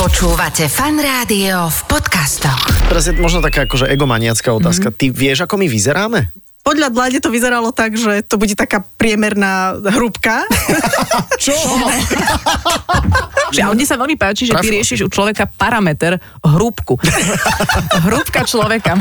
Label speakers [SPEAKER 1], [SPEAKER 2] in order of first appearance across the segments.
[SPEAKER 1] Počúvate fan rádio v podcastoch.
[SPEAKER 2] Teraz je možno taká akože egomaniacká otázka. Mm-hmm. Ty vieš, ako my vyzeráme?
[SPEAKER 3] Podľa Dlade to vyzeralo tak, že to bude taká priemerná hrúbka.
[SPEAKER 2] Čo?
[SPEAKER 4] Že, a mne sa veľmi páči, že ty
[SPEAKER 2] Trafilo
[SPEAKER 4] riešiš u človeka parameter hrúbku. Hrúbka človeka.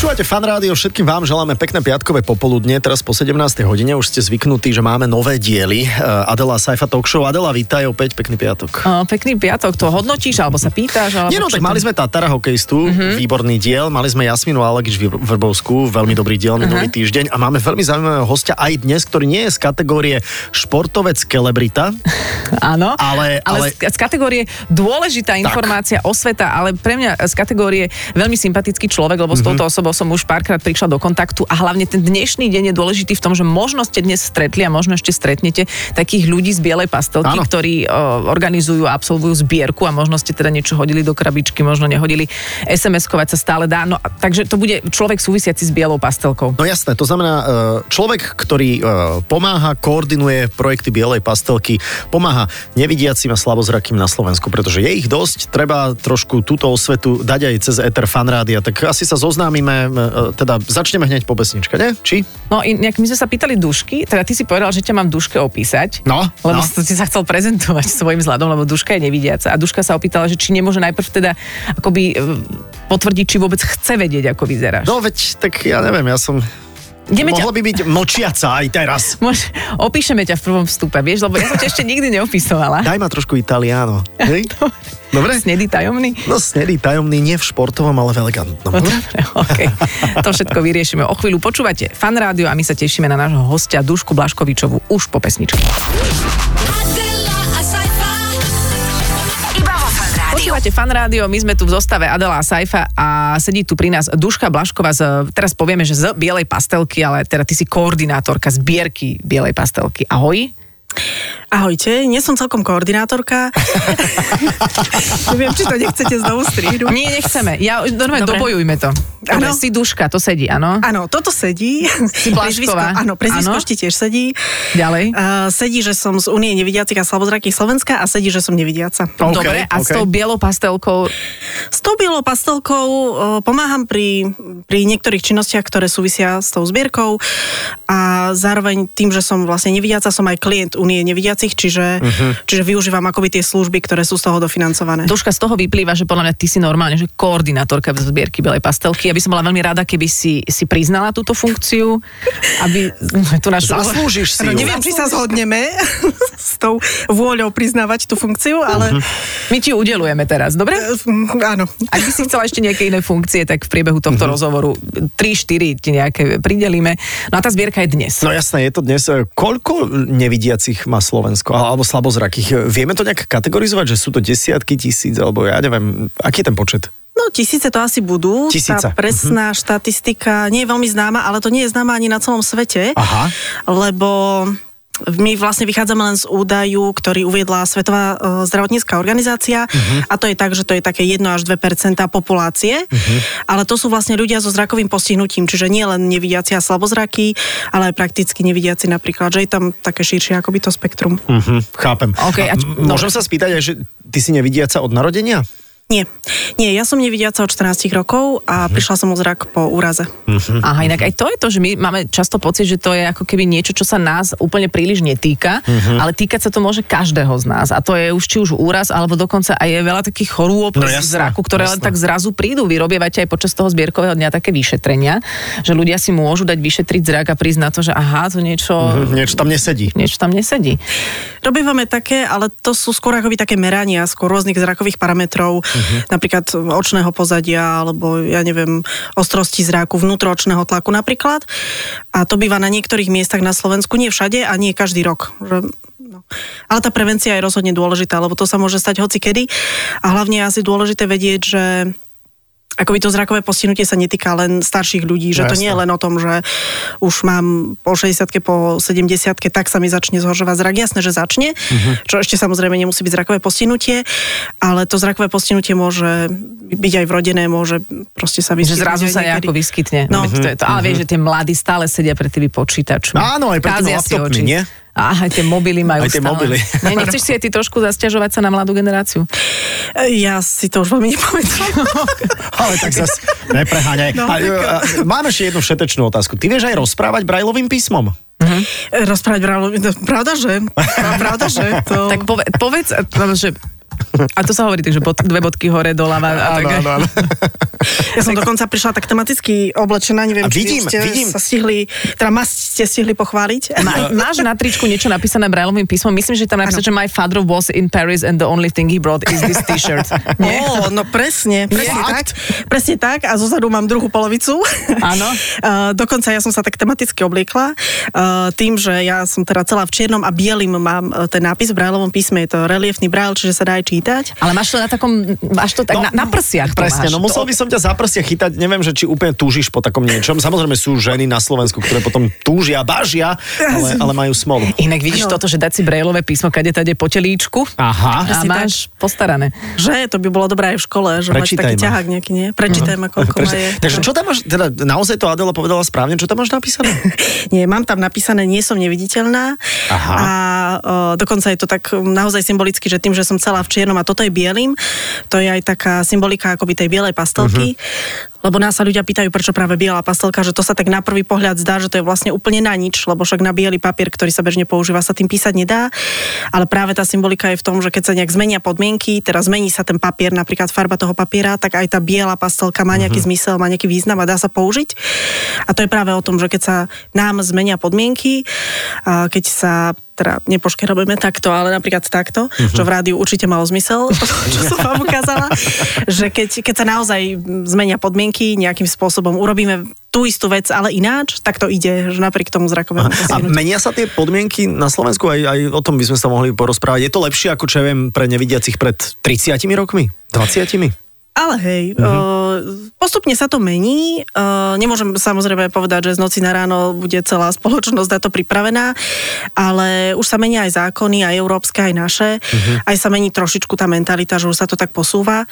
[SPEAKER 2] Počúvate fan rádio, všetkým vám želáme pekné piatkové popoludne, teraz po 17. hodine už ste zvyknutí, že máme nové diely. Eh, Adela Saifa Talk Show. Adela, vítaj opäť, pekný piatok.
[SPEAKER 4] O, pekný piatok, to hodnotíš, alebo sa pýtaš? Alebo
[SPEAKER 2] Nie no, tak mali sme Tatara hokejistu, výborný diel, mali sme Jasminu Alegič Vrbovskú, veľmi dobrý diel minulý týždeň a máme veľmi zaujímavého hostia aj dnes, ktorý nie je z kategórie športovec celebrita,
[SPEAKER 4] Áno,
[SPEAKER 2] Ale- ale-
[SPEAKER 4] ale, z, z kategórie dôležitá informácia, osveta, ale pre mňa z kategórie veľmi sympatický človek, lebo s
[SPEAKER 2] Mhm.
[SPEAKER 4] touto osobou som už párkrát prišla do kontaktu a hlavne ten dnešný deň je dôležitý v tom, že možno ste dnes stretli a možno ešte stretnete takých ľudí z bielej pastelky,
[SPEAKER 2] Áno.
[SPEAKER 4] ktorí o, organizujú a absolvujú zbierku a možno ste teda niečo hodili do krabičky, možno nehodili. SMS-kovať sa stále dá, no, takže to bude človek súvisiaci s bielou pastelkou.
[SPEAKER 2] No jasné, to znamená e, človek, ktorý e, pomáha, koordinuje projekty Bielej pastelky, pomáha nevidiacim a slabozrakým na Slovensku, pretože je ich dosť, treba trošku túto osvetu dať aj cez Ether Fanrádia, tak asi sa zoznámime, e, teda začneme hneď po pesničke, ne? Či?
[SPEAKER 4] No inak my sme sa pýtali Dušky, teda ty si povedal, že ťa mám Duške opísať.
[SPEAKER 2] No,
[SPEAKER 4] Lebo
[SPEAKER 2] no.
[SPEAKER 4] si sa chcel prezentovať svojim vzhľadom, lebo Duška je nevidiaca. A Duška sa opýtala, že či nemôže najprv teda akoby e, potvrdiť, či vôbec chce vedieť, ako vyzeráš.
[SPEAKER 2] No veď, tak ja neviem, ja som...
[SPEAKER 4] Ideme ťa-
[SPEAKER 2] Mohla by byť močiaca aj teraz.
[SPEAKER 4] Môž, opíšeme ťa v prvom vstupe, vieš, lebo ja som ťa ešte nikdy neopisovala.
[SPEAKER 2] Daj ma trošku italiano. Hej? Dobre?
[SPEAKER 4] Snedý tajomný?
[SPEAKER 2] No snedý, tajomný, nie v športovom, ale v elegantnom.
[SPEAKER 4] No dobre, okay. To všetko vyriešime. O chvíľu počúvate Fan Rádio a my sa tešíme na nášho hostia Dušku Blaškovičovu už po pesničke. Počúvate fan rádio, my sme tu v zostave Adela a Saifa a sedí tu pri nás Duška Blašková z, teraz povieme, že z Bielej pastelky, ale teda ty si koordinátorka zbierky Bielej pastelky. Ahoj.
[SPEAKER 3] Ahojte, nie som celkom koordinátorka. Neviem, či to nechcete znovu strihnúť.
[SPEAKER 4] Nie, nechceme. Ja, normálne,
[SPEAKER 3] Dobre.
[SPEAKER 4] dobojujme to. Dobre, si Duška, to sedí, áno?
[SPEAKER 3] Áno, toto sedí.
[SPEAKER 4] Si Blažková.
[SPEAKER 3] Áno, prezvisko ešte tiež sedí.
[SPEAKER 4] Ďalej.
[SPEAKER 3] Uh, sedí, že som z Unie nevidiacich a slabozrakých Slovenska a sedí, že som nevidiaca.
[SPEAKER 2] OK,
[SPEAKER 4] Dobre, a s
[SPEAKER 2] OK.
[SPEAKER 4] tou bielou pastelkou,
[SPEAKER 3] S tou bielou pastelkou uh, pomáham pri, pri niektorých činnostiach, ktoré súvisia s tou zbierkou a zároveň tým, že som vlastne nevidiaca, som aj klient Unie nevidiacich, čiže, uh-huh. čiže využívam akoby tie služby, ktoré sú z toho dofinancované.
[SPEAKER 4] Duška, z toho vyplýva, že podľa mňa ty si normálne, že koordinátorka zbierky Bielej pastelky. Ja by som bola veľmi rada, keby si, si priznala túto funkciu, aby tu našu...
[SPEAKER 2] Zaslúžiš si ju.
[SPEAKER 3] neviem, či sa zhodneme s tou vôľou priznávať tú funkciu, ale
[SPEAKER 4] My ti ju udelujeme teraz, dobre?
[SPEAKER 3] uh-huh. áno.
[SPEAKER 4] Ak by si chcela ešte nejaké iné funkcie, tak v priebehu tohto
[SPEAKER 2] Mhm.
[SPEAKER 4] rozhovoru 3-4 ti nejaké pridelíme. No a tá zbierka je dnes.
[SPEAKER 2] No jasné, je to dnes. Koľko nevidiacich má Slovensko? Alebo slabozrakých? Vieme to nejak kategorizovať, že sú to desiatky tisíc, alebo ja neviem, aký je ten počet?
[SPEAKER 3] No tisíce to asi budú.
[SPEAKER 2] Tisíce.
[SPEAKER 3] Tá presná štatistika nie je veľmi známa, ale to nie je známa ani na celom svete.
[SPEAKER 2] Aha.
[SPEAKER 3] Lebo my vlastne vychádzame len z údaju, ktorý uviedla Svetová e, zdravotnícká organizácia a to je tak, že to je také 1 až 2% populácie, ale to sú vlastne ľudia so zrakovým postihnutím, čiže nie len nevidiaci a slabozraky, ale aj prakticky nevidiaci napríklad, že je tam také širšie akoby to spektrum.
[SPEAKER 2] Mhm, chápem.
[SPEAKER 4] OK, a
[SPEAKER 2] a môžem sa spýtať že ty si nevidiaca od narodenia?
[SPEAKER 3] Nie, nie, ja som nevidiaca od 14 rokov a prišla som o zrak po úraze.
[SPEAKER 4] Aha, inak aj to je to, že my máme často pocit, že to je ako keby niečo, čo sa nás úplne príliš netýka,
[SPEAKER 2] Mhm.
[SPEAKER 4] ale týkať sa to môže každého z nás. A to je už či už úraz, alebo dokonca aj je veľa takých chorôb
[SPEAKER 2] No
[SPEAKER 4] zraku, ktoré len
[SPEAKER 2] jasné.
[SPEAKER 4] tak zrazu prídu. Vy robievate aj počas toho zbierkového dňa také vyšetrenia, že ľudia si môžu dať vyšetriť zrak a prísť na to, že aha, to niečo,
[SPEAKER 2] Hm, Niečo tam nesedí.
[SPEAKER 4] niečo tam nesedí.
[SPEAKER 3] Robívame také, ale to sú skôr akoby také merania, skôr rôznych zrakových parametrov, napríklad očného pozadia, alebo ja neviem, ostrosti zráku, vnútroočného tlaku napríklad. A to býva na niektorých miestach na Slovensku, nie všade a nie každý rok. Že, no. Ale tá prevencia je rozhodne dôležitá, lebo to sa môže stať hoci kedy. A hlavne je asi dôležité vedieť, že akoby to zrakové postihnutie sa netýka len starších ľudí, že
[SPEAKER 2] No
[SPEAKER 3] to
[SPEAKER 2] jasné.
[SPEAKER 3] nie je len o tom, že už mám po 60 po 70 tak sa mi začne zhoršovať zrak. Jasné, že začne,
[SPEAKER 2] Mhm.
[SPEAKER 3] čo ešte samozrejme nemusí byť zrakové postihnutie, ale to zrakové postihnutie môže byť aj vrodené, môže proste sa
[SPEAKER 4] Že
[SPEAKER 3] vyskytnúť.
[SPEAKER 4] zrazu
[SPEAKER 3] aj
[SPEAKER 4] sa
[SPEAKER 3] niekedy.
[SPEAKER 4] nejako vyskytne.
[SPEAKER 3] No.
[SPEAKER 4] No. To je to. Ale vieš, že tie mladí stále sedia pred tými počítačmi.
[SPEAKER 2] Áno, aj pred tými laptopmi, nie?
[SPEAKER 4] A aj tie mobily majú
[SPEAKER 2] Aj tie
[SPEAKER 4] stále.
[SPEAKER 2] mobily.
[SPEAKER 4] Nie, nechceš si aj ty trošku zasťažovať sa na mladú generáciu?
[SPEAKER 3] E, Ja si to už veľmi nepamätám.
[SPEAKER 2] Ale tak zase nepreháňaj.
[SPEAKER 3] No, tak-
[SPEAKER 2] a, mám ešte jednu všetečnú otázku. Ty vieš aj rozprávať brajlovým písmom?
[SPEAKER 3] E, Rozprávať bralo, pravda, že? Pravda, že? To...
[SPEAKER 4] Tak pove, povedz, no, že... A to sa hovorí, takže bod, dve bodky hore, doľava. A tak,
[SPEAKER 2] áno.
[SPEAKER 3] Ja som dokonca prišla tak tematicky oblečená, neviem,
[SPEAKER 2] A
[SPEAKER 3] či
[SPEAKER 2] vidím,
[SPEAKER 3] vy ste
[SPEAKER 2] vidím.
[SPEAKER 3] sa stihli, teda ma ste stihli pochváliť.
[SPEAKER 4] Má, máš na tričku niečo napísané brajlovým písmom? Myslím, že tam napísané, že my father was in Paris and the only thing he brought is this t-shirt. Nie?
[SPEAKER 3] Ó, no presne, presne tak. Presne tak a zozadu mám druhú polovicu.
[SPEAKER 4] Áno.
[SPEAKER 3] Uh, dokonca ja som sa tak tematicky obliekla. Uh, tým, že ja som teda celá v čiernom a bielým mám uh, ten nápis v brajlovom písme. Je to reliefný brajl, čiže sa dá aj čítať.
[SPEAKER 4] Ale máš to na takom, máš to tak no, na, na prsiach.
[SPEAKER 2] Presne,
[SPEAKER 4] máš.
[SPEAKER 2] no musel
[SPEAKER 4] To-
[SPEAKER 2] by som ťa za prstia chytať, neviem, že či úplne túžiš po takom niečom. Samozrejme sú ženy na Slovensku, ktoré potom túžia, bažia, ale, ale majú smolu.
[SPEAKER 4] Inak vidíš
[SPEAKER 3] No.
[SPEAKER 4] toto, že dať si brejlové písmo, kade tade po telíčku
[SPEAKER 2] Aha.
[SPEAKER 4] a
[SPEAKER 3] Presne
[SPEAKER 4] máš postarané.
[SPEAKER 3] Že to by bolo dobré aj v škole, že
[SPEAKER 2] Prečítaj
[SPEAKER 3] taký
[SPEAKER 2] ma.
[SPEAKER 3] ťahák nejaký, nie? Prečítaj ma, koľko ma
[SPEAKER 2] Presne.
[SPEAKER 3] je.
[SPEAKER 2] Takže čo tam máš, teda naozaj to Adela povedala správne, čo tam máš napísané?
[SPEAKER 3] Nie, mám tam napísané, nie som neviditeľná.
[SPEAKER 2] Aha.
[SPEAKER 3] A o, dokonca je to tak naozaj symbolicky, že tým, že som celá v čiernom a toto je bielým, to je aj taká symbolika akoby tej bielej pastelky. Lebo nás sa ľudia pýtajú, prečo práve biela pastelka, že to sa tak na prvý pohľad zdá, že to je vlastne úplne na nič, lebo však na biely papier, ktorý sa bežne používa, sa tým písať nedá. Ale práve tá symbolika je v tom, že keď sa nejak zmenia podmienky, teraz zmení sa ten papier, napríklad farba toho papiera, tak aj tá biela pastelka má nejaký zmysel, má nejaký význam a dá sa použiť. A to je práve o tom, že keď sa nám zmenia podmienky, keď sa teda nepoškerobujeme takto, ale napríklad takto, uh-huh. čo v rádiu určite malo zmysel, čo som vám ukázala, že keď, keď sa naozaj zmenia podmienky, nejakým spôsobom urobíme tú istú vec, ale ináč, tak to ide, že napriek tomu zrakovému
[SPEAKER 2] A menia sa tie podmienky na Slovensku? Aj, aj o tom by sme sa mohli porozprávať. Je to lepšie ako, čo ja viem, pre nevidiacich pred 30 rokmi? 20?
[SPEAKER 3] Ale hej, uh-huh. postupne sa to mení. Uh, nemôžem samozrejme povedať, že z noci na ráno bude celá spoločnosť na to pripravená, ale už sa menia aj zákony, aj európske, aj naše. Uh-huh. Aj sa mení trošičku tá mentalita, že už sa to tak posúva.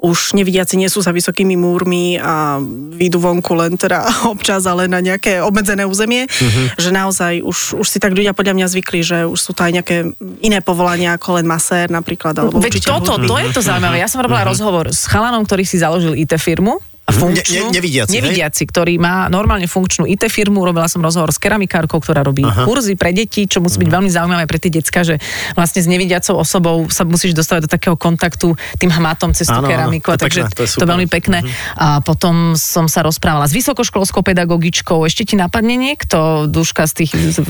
[SPEAKER 3] Už nevidiaci nie sú za vysokými múrmi a výjdu vonku len teda občas, ale na nejaké obmedzené územie.
[SPEAKER 2] Mhm.
[SPEAKER 3] Uh-huh. Že naozaj už, už si tak ľudia podľa mňa zvykli, že už sú to aj nejaké iné povolania ako len masér napríklad. Alebo
[SPEAKER 4] Veď toto,
[SPEAKER 3] hudby.
[SPEAKER 4] to je to zaujímavé. Ja som robila rozhovor s chalanom, ktorý si založil IT firmu. A funkčnú,
[SPEAKER 2] Ne- ne- nevidiaci, hej?
[SPEAKER 4] nevidiaci, ktorý má normálne funkčnú IT firmu. Robila som rozhovor s keramikárkou, ktorá robí Aha. kurzy pre deti, čo musí byť veľmi zaujímavé pre tie decka, že vlastne s nevidiacou osobou sa musíš dostávať do takého kontaktu tým hmatom cez tú
[SPEAKER 2] Áno, áno,
[SPEAKER 4] keramiku.
[SPEAKER 2] to
[SPEAKER 4] takže
[SPEAKER 2] pekné, to je
[SPEAKER 4] to veľmi pekné. A potom som sa rozprávala s vysokoškolskou pedagogičkou. Ešte ti napadne niekto, Duška, z tých... Z,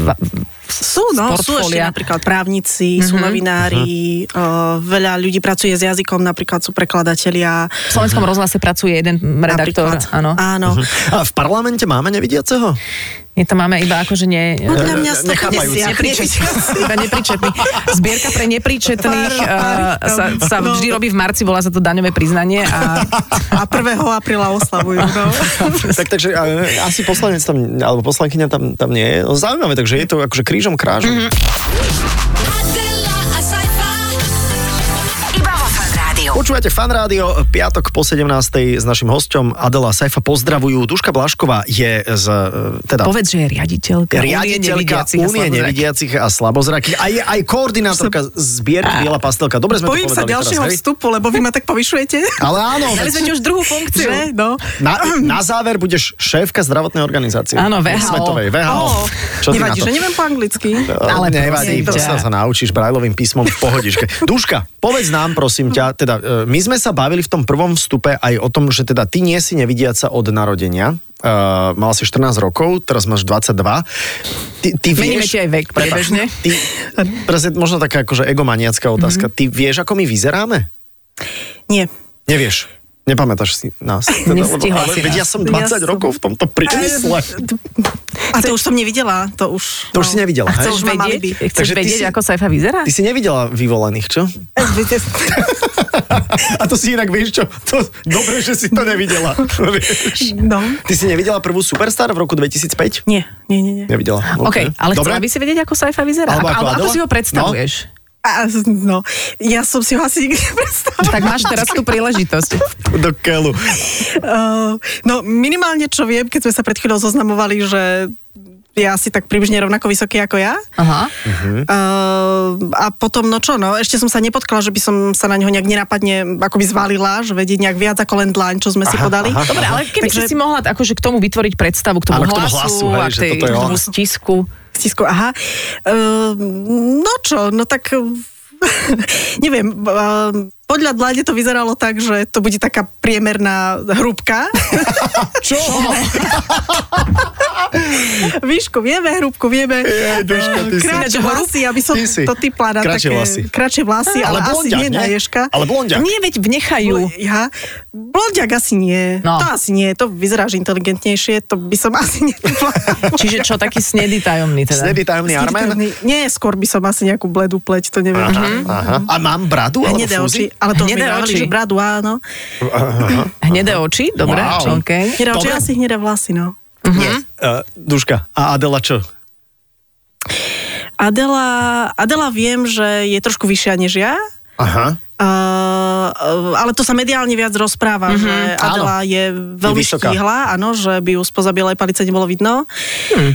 [SPEAKER 3] Sú, no, sú ešte napríklad právnici, mm-hmm. sú novinári, uh, veľa ľudí pracuje s jazykom, napríklad sú prekladatelia.
[SPEAKER 4] V Slovenskom rozhlase pracuje jeden redaktor.
[SPEAKER 3] napríklad.
[SPEAKER 4] Áno.
[SPEAKER 3] Áno.
[SPEAKER 2] A v parlamente máme nevidiaceho?
[SPEAKER 4] My to máme iba akože nie...
[SPEAKER 3] Podľa mňa
[SPEAKER 2] Nechápajúci.
[SPEAKER 3] 150.
[SPEAKER 4] Nepríčetný, iba nepríčetný. Zbierka pre nepríčetných uh, sa,
[SPEAKER 3] tam.
[SPEAKER 4] sa
[SPEAKER 3] No.
[SPEAKER 4] vždy robí v marci, volá sa to daňové priznanie a
[SPEAKER 3] A 1. apríla oslavujú. No.
[SPEAKER 2] tak, takže a, asi poslanec tam, alebo poslankyňa tam, tam nie je. Zaujímavé, takže je to akože krížom krážom.
[SPEAKER 5] Adela,
[SPEAKER 2] Počúvate Fan Rádio, piatok po 17. s našim hosťom Adela Saifa pozdravujú. Duška Blašková je z, e, teda
[SPEAKER 4] povedz, že je riaditeľka.
[SPEAKER 2] riaditeľka Únie nevidiacich a slabozrakých a je aj koordinátorka zbierky Biela pastelka. Dobre sme to
[SPEAKER 3] Bojím sa
[SPEAKER 2] povedali
[SPEAKER 3] ďalšieho
[SPEAKER 2] teraz,
[SPEAKER 3] vstupu, lebo vy ma tak povyšujete.
[SPEAKER 2] Ale áno,
[SPEAKER 4] Dali sme ti už druhú funkciu.
[SPEAKER 3] Že? No.
[SPEAKER 2] na, na záver budeš šéfka zdravotnej organizácie.
[SPEAKER 4] Áno, VHO.
[SPEAKER 2] Svetovej, VHO.
[SPEAKER 3] Oh,
[SPEAKER 2] Čo
[SPEAKER 3] nevadí,
[SPEAKER 2] to?
[SPEAKER 3] že neviem po anglicky.
[SPEAKER 2] Ale nevadí, to sa, sa naučíš brajlovým písmom v pohodičke. Duška, povedz nám prosím ťa, teda e, my sme sa bavili v tom prvom vstupe aj o tom, že teda ty nie si nevidiaca od narodenia. Uh, mal si 14 rokov, teraz máš 22. Ty, ty
[SPEAKER 4] Meníme
[SPEAKER 2] vieš,
[SPEAKER 4] ti aj vek.
[SPEAKER 2] Ty, teraz je možno taká akože egomaniacká otázka.
[SPEAKER 4] Mhm.
[SPEAKER 2] Ty vieš, ako my vyzeráme?
[SPEAKER 3] Nie.
[SPEAKER 2] Nevieš. Nepamätáš si nás. Teda,
[SPEAKER 4] Nestihla
[SPEAKER 2] ale
[SPEAKER 4] si
[SPEAKER 2] veď
[SPEAKER 4] nás.
[SPEAKER 2] ja som
[SPEAKER 3] Ja
[SPEAKER 2] 20
[SPEAKER 3] som-
[SPEAKER 2] rokov v tomto priemysle.
[SPEAKER 3] A to už som nevidela, to už...
[SPEAKER 2] To už si nevidela,
[SPEAKER 4] A
[SPEAKER 2] hej?
[SPEAKER 4] chceš
[SPEAKER 3] už mám
[SPEAKER 4] vedieť, chceš
[SPEAKER 2] Takže
[SPEAKER 4] vedieť
[SPEAKER 2] si-
[SPEAKER 4] ako Saifa vyzerá?
[SPEAKER 2] Ty si nevidela vyvolených, čo? A to si inak vieš čo? To, dobre, že si to nevidela. Vieš.
[SPEAKER 3] No.
[SPEAKER 2] Ty si nevidela prvú Superstar v roku 2005?
[SPEAKER 3] Nie, nie, nie, nie.
[SPEAKER 2] Nevidela.
[SPEAKER 4] OK, ale
[SPEAKER 2] Dobre.
[SPEAKER 4] chcela by si vedieť, ako Saifa vyzerá?
[SPEAKER 2] Alebo ako
[SPEAKER 4] ako
[SPEAKER 2] Adela?
[SPEAKER 4] si ho predstavuješ?
[SPEAKER 3] A, no, ja som si ho asi nikdy nepredstavila.
[SPEAKER 4] Tak máš teraz tú príležitosť.
[SPEAKER 2] Do keľu.
[SPEAKER 3] Uh, no minimálne čo viem, keď sme sa pred chvíľou zoznamovali, že je asi tak približne rovnako vysoký ako ja.
[SPEAKER 4] Aha.
[SPEAKER 3] Uh, a potom, no čo, no, ešte som sa nepotkala, že by som sa na neho nejak nenapadne akoby zvalila, že vedieť nejak viac ako len dlaň, čo sme si
[SPEAKER 2] Aha,
[SPEAKER 3] podali.
[SPEAKER 2] aha.
[SPEAKER 4] Dobre, ale keby
[SPEAKER 3] Takže-
[SPEAKER 4] si si mohla akože k tomu vytvoriť predstavu, k tomu
[SPEAKER 2] Áno, k tomu
[SPEAKER 4] hlasu,
[SPEAKER 2] hlasu, hej,
[SPEAKER 4] k, tej,
[SPEAKER 2] toto je
[SPEAKER 4] k tomu stisku.
[SPEAKER 3] Stisku, aha. Uh, no čo, no tak... neviem, uh, podľa dlane to vyzeralo tak, že to bude taká priemerná hrúbka.
[SPEAKER 2] Čo?
[SPEAKER 3] Výšku vieme, hrúbku vieme.
[SPEAKER 2] Jej, Duška, ty si-
[SPEAKER 3] Kratšie vlasy, aby som
[SPEAKER 2] Ty si.
[SPEAKER 3] to typla na
[SPEAKER 2] Kratšie
[SPEAKER 3] také...
[SPEAKER 2] vlasy.
[SPEAKER 3] Kratšie vlasy, ale,
[SPEAKER 2] Ale
[SPEAKER 3] asi
[SPEAKER 2] blondiak,
[SPEAKER 3] nie na
[SPEAKER 2] nie?
[SPEAKER 3] Ježka.
[SPEAKER 2] Ale blondiak.
[SPEAKER 4] Nie, veď vnechajú.
[SPEAKER 3] Ja? Blondiak asi nie.
[SPEAKER 4] No.
[SPEAKER 3] To asi nie. To vyzeráš inteligentnejšie, to by som asi netypla.
[SPEAKER 4] Čiže čo, taký snedý tajomný teda.
[SPEAKER 2] Snedy tajomný Armen?
[SPEAKER 3] Nie, skôr by som asi nejakú bledú pleť, to neviem.
[SPEAKER 2] Aha, aha. A mám bradu? Alebo
[SPEAKER 3] oči, ale to mi
[SPEAKER 4] Hnedé oči.
[SPEAKER 3] že bradu áno.
[SPEAKER 4] Hnedé oči, dobre,
[SPEAKER 2] Wow.
[SPEAKER 4] OK.
[SPEAKER 3] Hnedé oči asi hnedé vlasy, no.
[SPEAKER 2] Nie. Uh, Duška, a Adela čo?
[SPEAKER 3] Adela, Adela viem, že je trošku vyššia než ja.
[SPEAKER 2] Aha.
[SPEAKER 3] Uh, ale to sa mediálne viac rozpráva, mm-hmm, že Adela je veľmi
[SPEAKER 2] vysoká.
[SPEAKER 3] štíhla, áno, že by ju spoza bielej palice nebolo vidno.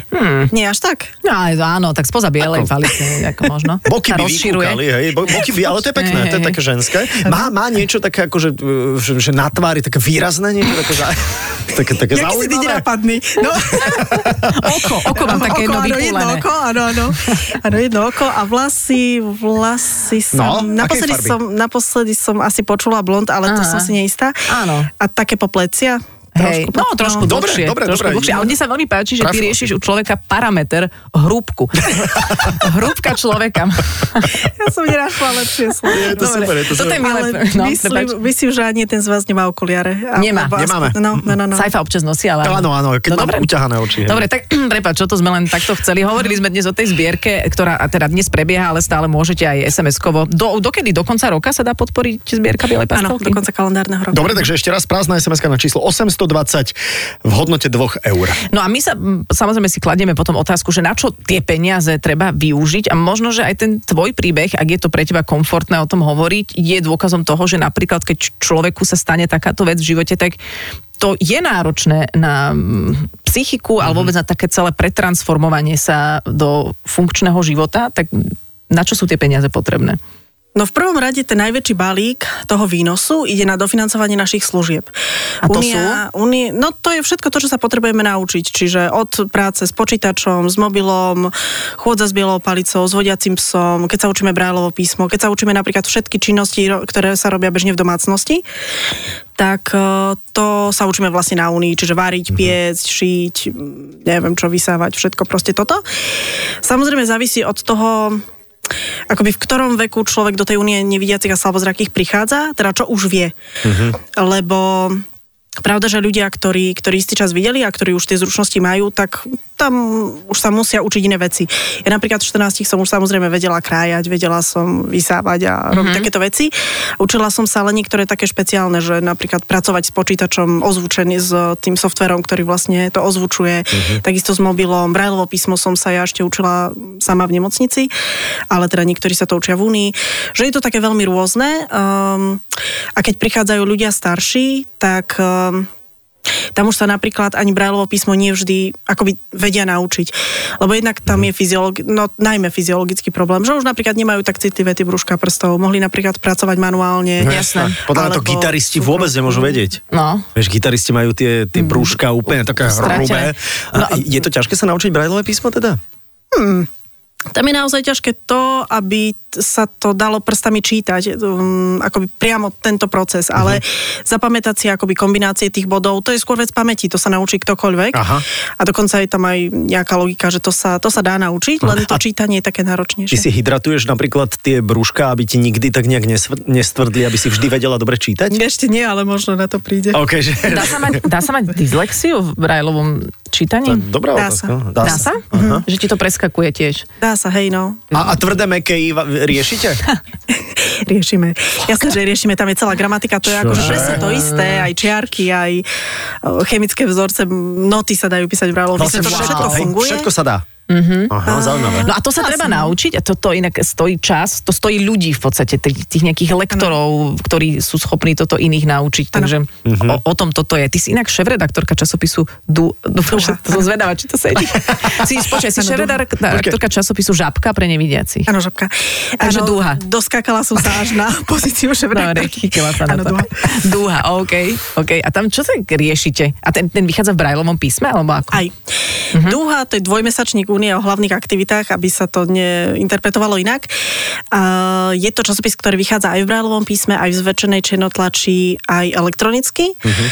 [SPEAKER 2] Hmm.
[SPEAKER 3] Nie až tak.
[SPEAKER 4] No, áno, tak spoza bielej
[SPEAKER 2] Ako?
[SPEAKER 4] palice, ako možno.
[SPEAKER 2] Boky by vykúkali, hej, bo- boky by, ale to je pekné, to je také ženské. Má, má niečo také, akože, že, že na tvári také výrazné, niečo také, za, také, také
[SPEAKER 3] Jak si ty
[SPEAKER 2] zaujímavé.
[SPEAKER 3] nenapadný. No.
[SPEAKER 4] Oko, oko mám také jedno
[SPEAKER 3] oko, áno, jedno oko, áno, áno. Áno, jedno oko a vlasy, vlasy
[SPEAKER 2] No,
[SPEAKER 3] som,
[SPEAKER 2] akej
[SPEAKER 3] naposledy som, naposledy som asi počula blond, ale to
[SPEAKER 4] Aha.
[SPEAKER 3] som si neistá.
[SPEAKER 4] Áno.
[SPEAKER 3] A také poplecia.
[SPEAKER 4] Hej, no
[SPEAKER 3] pod-
[SPEAKER 4] trošku
[SPEAKER 2] Dobre,
[SPEAKER 4] dlhšie.
[SPEAKER 2] dobre,
[SPEAKER 4] trošku
[SPEAKER 2] dobre.
[SPEAKER 4] dlhšie. Ale mne sa veľmi páči, že ty riešiš u človeka parameter hrúbku. Hrúbka človeka.
[SPEAKER 3] Ja som nenašla lepšie slovo.
[SPEAKER 2] Je to
[SPEAKER 3] Dobre.
[SPEAKER 2] super, je to
[SPEAKER 4] Toto je
[SPEAKER 2] super.
[SPEAKER 4] milé.
[SPEAKER 3] Ale
[SPEAKER 4] No,
[SPEAKER 3] myslím, myslím, že ani ten z vás nemá okuliare. A-
[SPEAKER 4] Nemá.
[SPEAKER 3] alebo
[SPEAKER 2] Nemáme.
[SPEAKER 3] No, no, no. no.
[SPEAKER 4] Saifa občas nosí, ale...
[SPEAKER 2] Áno, áno, keď mám uťahané oči, hej.
[SPEAKER 4] Dobre, tak prepáč, čo to sme len takto chceli. Hovorili sme dnes o tej zbierke, ktorá a teda dnes prebieha, ale stále môžete aj SMS-kovo. Do, dokedy? Do konca roka sa dá podporiť zbierka bielej
[SPEAKER 3] Áno,
[SPEAKER 4] pastelky?
[SPEAKER 3] do konca kalendárneho roka.
[SPEAKER 2] Dobre, takže ešte raz prázdna sms na číslo 820 v hodnote 2 eur.
[SPEAKER 4] No a my sa samozrejme si kladieme potom otázku, že na čo tie peniaze treba využiť a možno, že aj ten tvoj príbeh, ak je to pre teba komfortné o tom hovoriť, je dôkazom toho, že napríklad keď človeku sa stane takáto vec v živote, tak to je náročné na psychiku alebo vôbec na také celé pretransformovanie sa do funkčného života, tak na čo sú tie peniaze potrebné?
[SPEAKER 3] No v prvom rade ten najväčší balík toho výnosu ide na dofinancovanie našich služieb.
[SPEAKER 4] A to
[SPEAKER 3] Unia, Unie, no to je všetko to, čo sa potrebujeme naučiť. Čiže od práce s počítačom, s mobilom, chôdza s bielou palicou, s vodiacim psom, keď sa učíme Braillovo písmo, keď sa učíme napríklad všetky činnosti, ktoré sa robia bežne v domácnosti, tak e, to sa učíme vlastne na Unii, čiže variť, piecť, šiť, neviem čo, vysávať, všetko proste toto. Samozrejme závisí od toho, akoby v ktorom veku človek do tej únie nevidiacich a slabozrakých prichádza, teda čo už vie. Lebo Pravda, že ľudia, ktorí, ktorí istý čas videli a ktorí už tie zručnosti majú, tak tam už sa musia učiť iné veci. Ja napríklad v 14 som už samozrejme vedela krájať, vedela som vysávať a robiť takéto veci. Učila som sa ale niektoré také špeciálne, že napríklad pracovať s počítačom ozvučený s tým softverom, ktorý vlastne to ozvučuje, takisto s mobilom. Braillovo písmo som sa ja ešte učila sama v nemocnici, ale teda niektorí sa to učia v Únii. Že je to také veľmi rôzne. Um, a keď prichádzajú ľudia starší, tak um, tam už sa napríklad ani Braillovo písmo nevždy akoby vedia naučiť. Lebo jednak tam je fyziolog, no najmä fyziologický problém, že už napríklad nemajú tak citlivé tie brúška prstov, mohli napríklad pracovať manuálne.
[SPEAKER 2] No jasné. Podľa mňa to
[SPEAKER 3] Alebo
[SPEAKER 2] gitaristi vôbec nemôžu vedieť.
[SPEAKER 4] No.
[SPEAKER 2] Vieš, gitaristi majú tie, tie brúška úplne také hrubé. A je to ťažké sa naučiť Braillové písmo teda?
[SPEAKER 3] Tam je naozaj ťažké to, aby sa to dalo prstami čítať, um, akoby priamo tento proces, ale zapamätať si akoby kombinácie tých bodov, to je skôr vec pamäti, to sa naučí ktokoľvek.
[SPEAKER 2] Aha.
[SPEAKER 3] A dokonca je tam aj nejaká logika, že to sa, to sa dá naučiť, len to čítanie je také
[SPEAKER 2] Ty
[SPEAKER 3] náročnejšie.
[SPEAKER 2] si hydratuješ napríklad tie brúška, aby ti nikdy tak nejak nestvrdli, aby si vždy vedela dobre čítať?
[SPEAKER 3] Ešte nie, ale možno na to príde.
[SPEAKER 2] OK, že...
[SPEAKER 4] Dá sa mať, dá sa mať dyslexiu v Brajlovom
[SPEAKER 2] To
[SPEAKER 4] čítaní?
[SPEAKER 2] je dobrá
[SPEAKER 3] Dá
[SPEAKER 2] otázka.
[SPEAKER 3] sa.
[SPEAKER 4] Dá sa? Mhm. Že ti to preskakuje tiež.
[SPEAKER 3] Dá sa, hej no.
[SPEAKER 2] A, a tvrdé meké riešite?
[SPEAKER 3] riešime. Jasné, že riešime, tam je celá gramatika, to je akože presne to isté, aj čiarky, aj o, chemické vzorce, noty sa dajú písať v Brailovom písme, to
[SPEAKER 2] Vlastne
[SPEAKER 3] všetko
[SPEAKER 2] hej,
[SPEAKER 3] funguje.
[SPEAKER 2] Všetko sa dá.
[SPEAKER 4] Mhm.
[SPEAKER 2] Aha, zaujímavé.
[SPEAKER 4] No a to sa treba naučiť a toto inak stojí čas, to stojí ľudí v podstate, tých, tých nejakých lektorov, ktorí sú schopní toto iných naučiť, takže
[SPEAKER 2] Mhm.
[SPEAKER 4] o, o tom toto je. Ty si inak šéf-redaktorka časopisu Du, dúfam, že to som zvedavá, či to sedí. si, počkaj, si šéf-redaktorka časopisu Žabka pre nevidiacich.
[SPEAKER 3] Áno, žabka.
[SPEAKER 4] Takže
[SPEAKER 3] Áno,
[SPEAKER 4] dúha.
[SPEAKER 3] Doskakala som sa až na pozíciu
[SPEAKER 4] Dobre,
[SPEAKER 3] šéf-redaktorky.
[SPEAKER 4] chytila sa na to.
[SPEAKER 3] dúha.
[SPEAKER 4] Dúha, OK, OK. A tam čo sa riešite? A ten, ten vychádza v Brajlovom písme, alebo ako?
[SPEAKER 3] Aj. Uh-huh. Dúha, to je dvojmesačník únie o hlavných aktivitách, aby sa to neinterpretovalo inak. Je to časopis, ktorý vychádza aj v Brailovom písme, aj v zväčšenej černotlači, aj elektronicky. Uh-huh.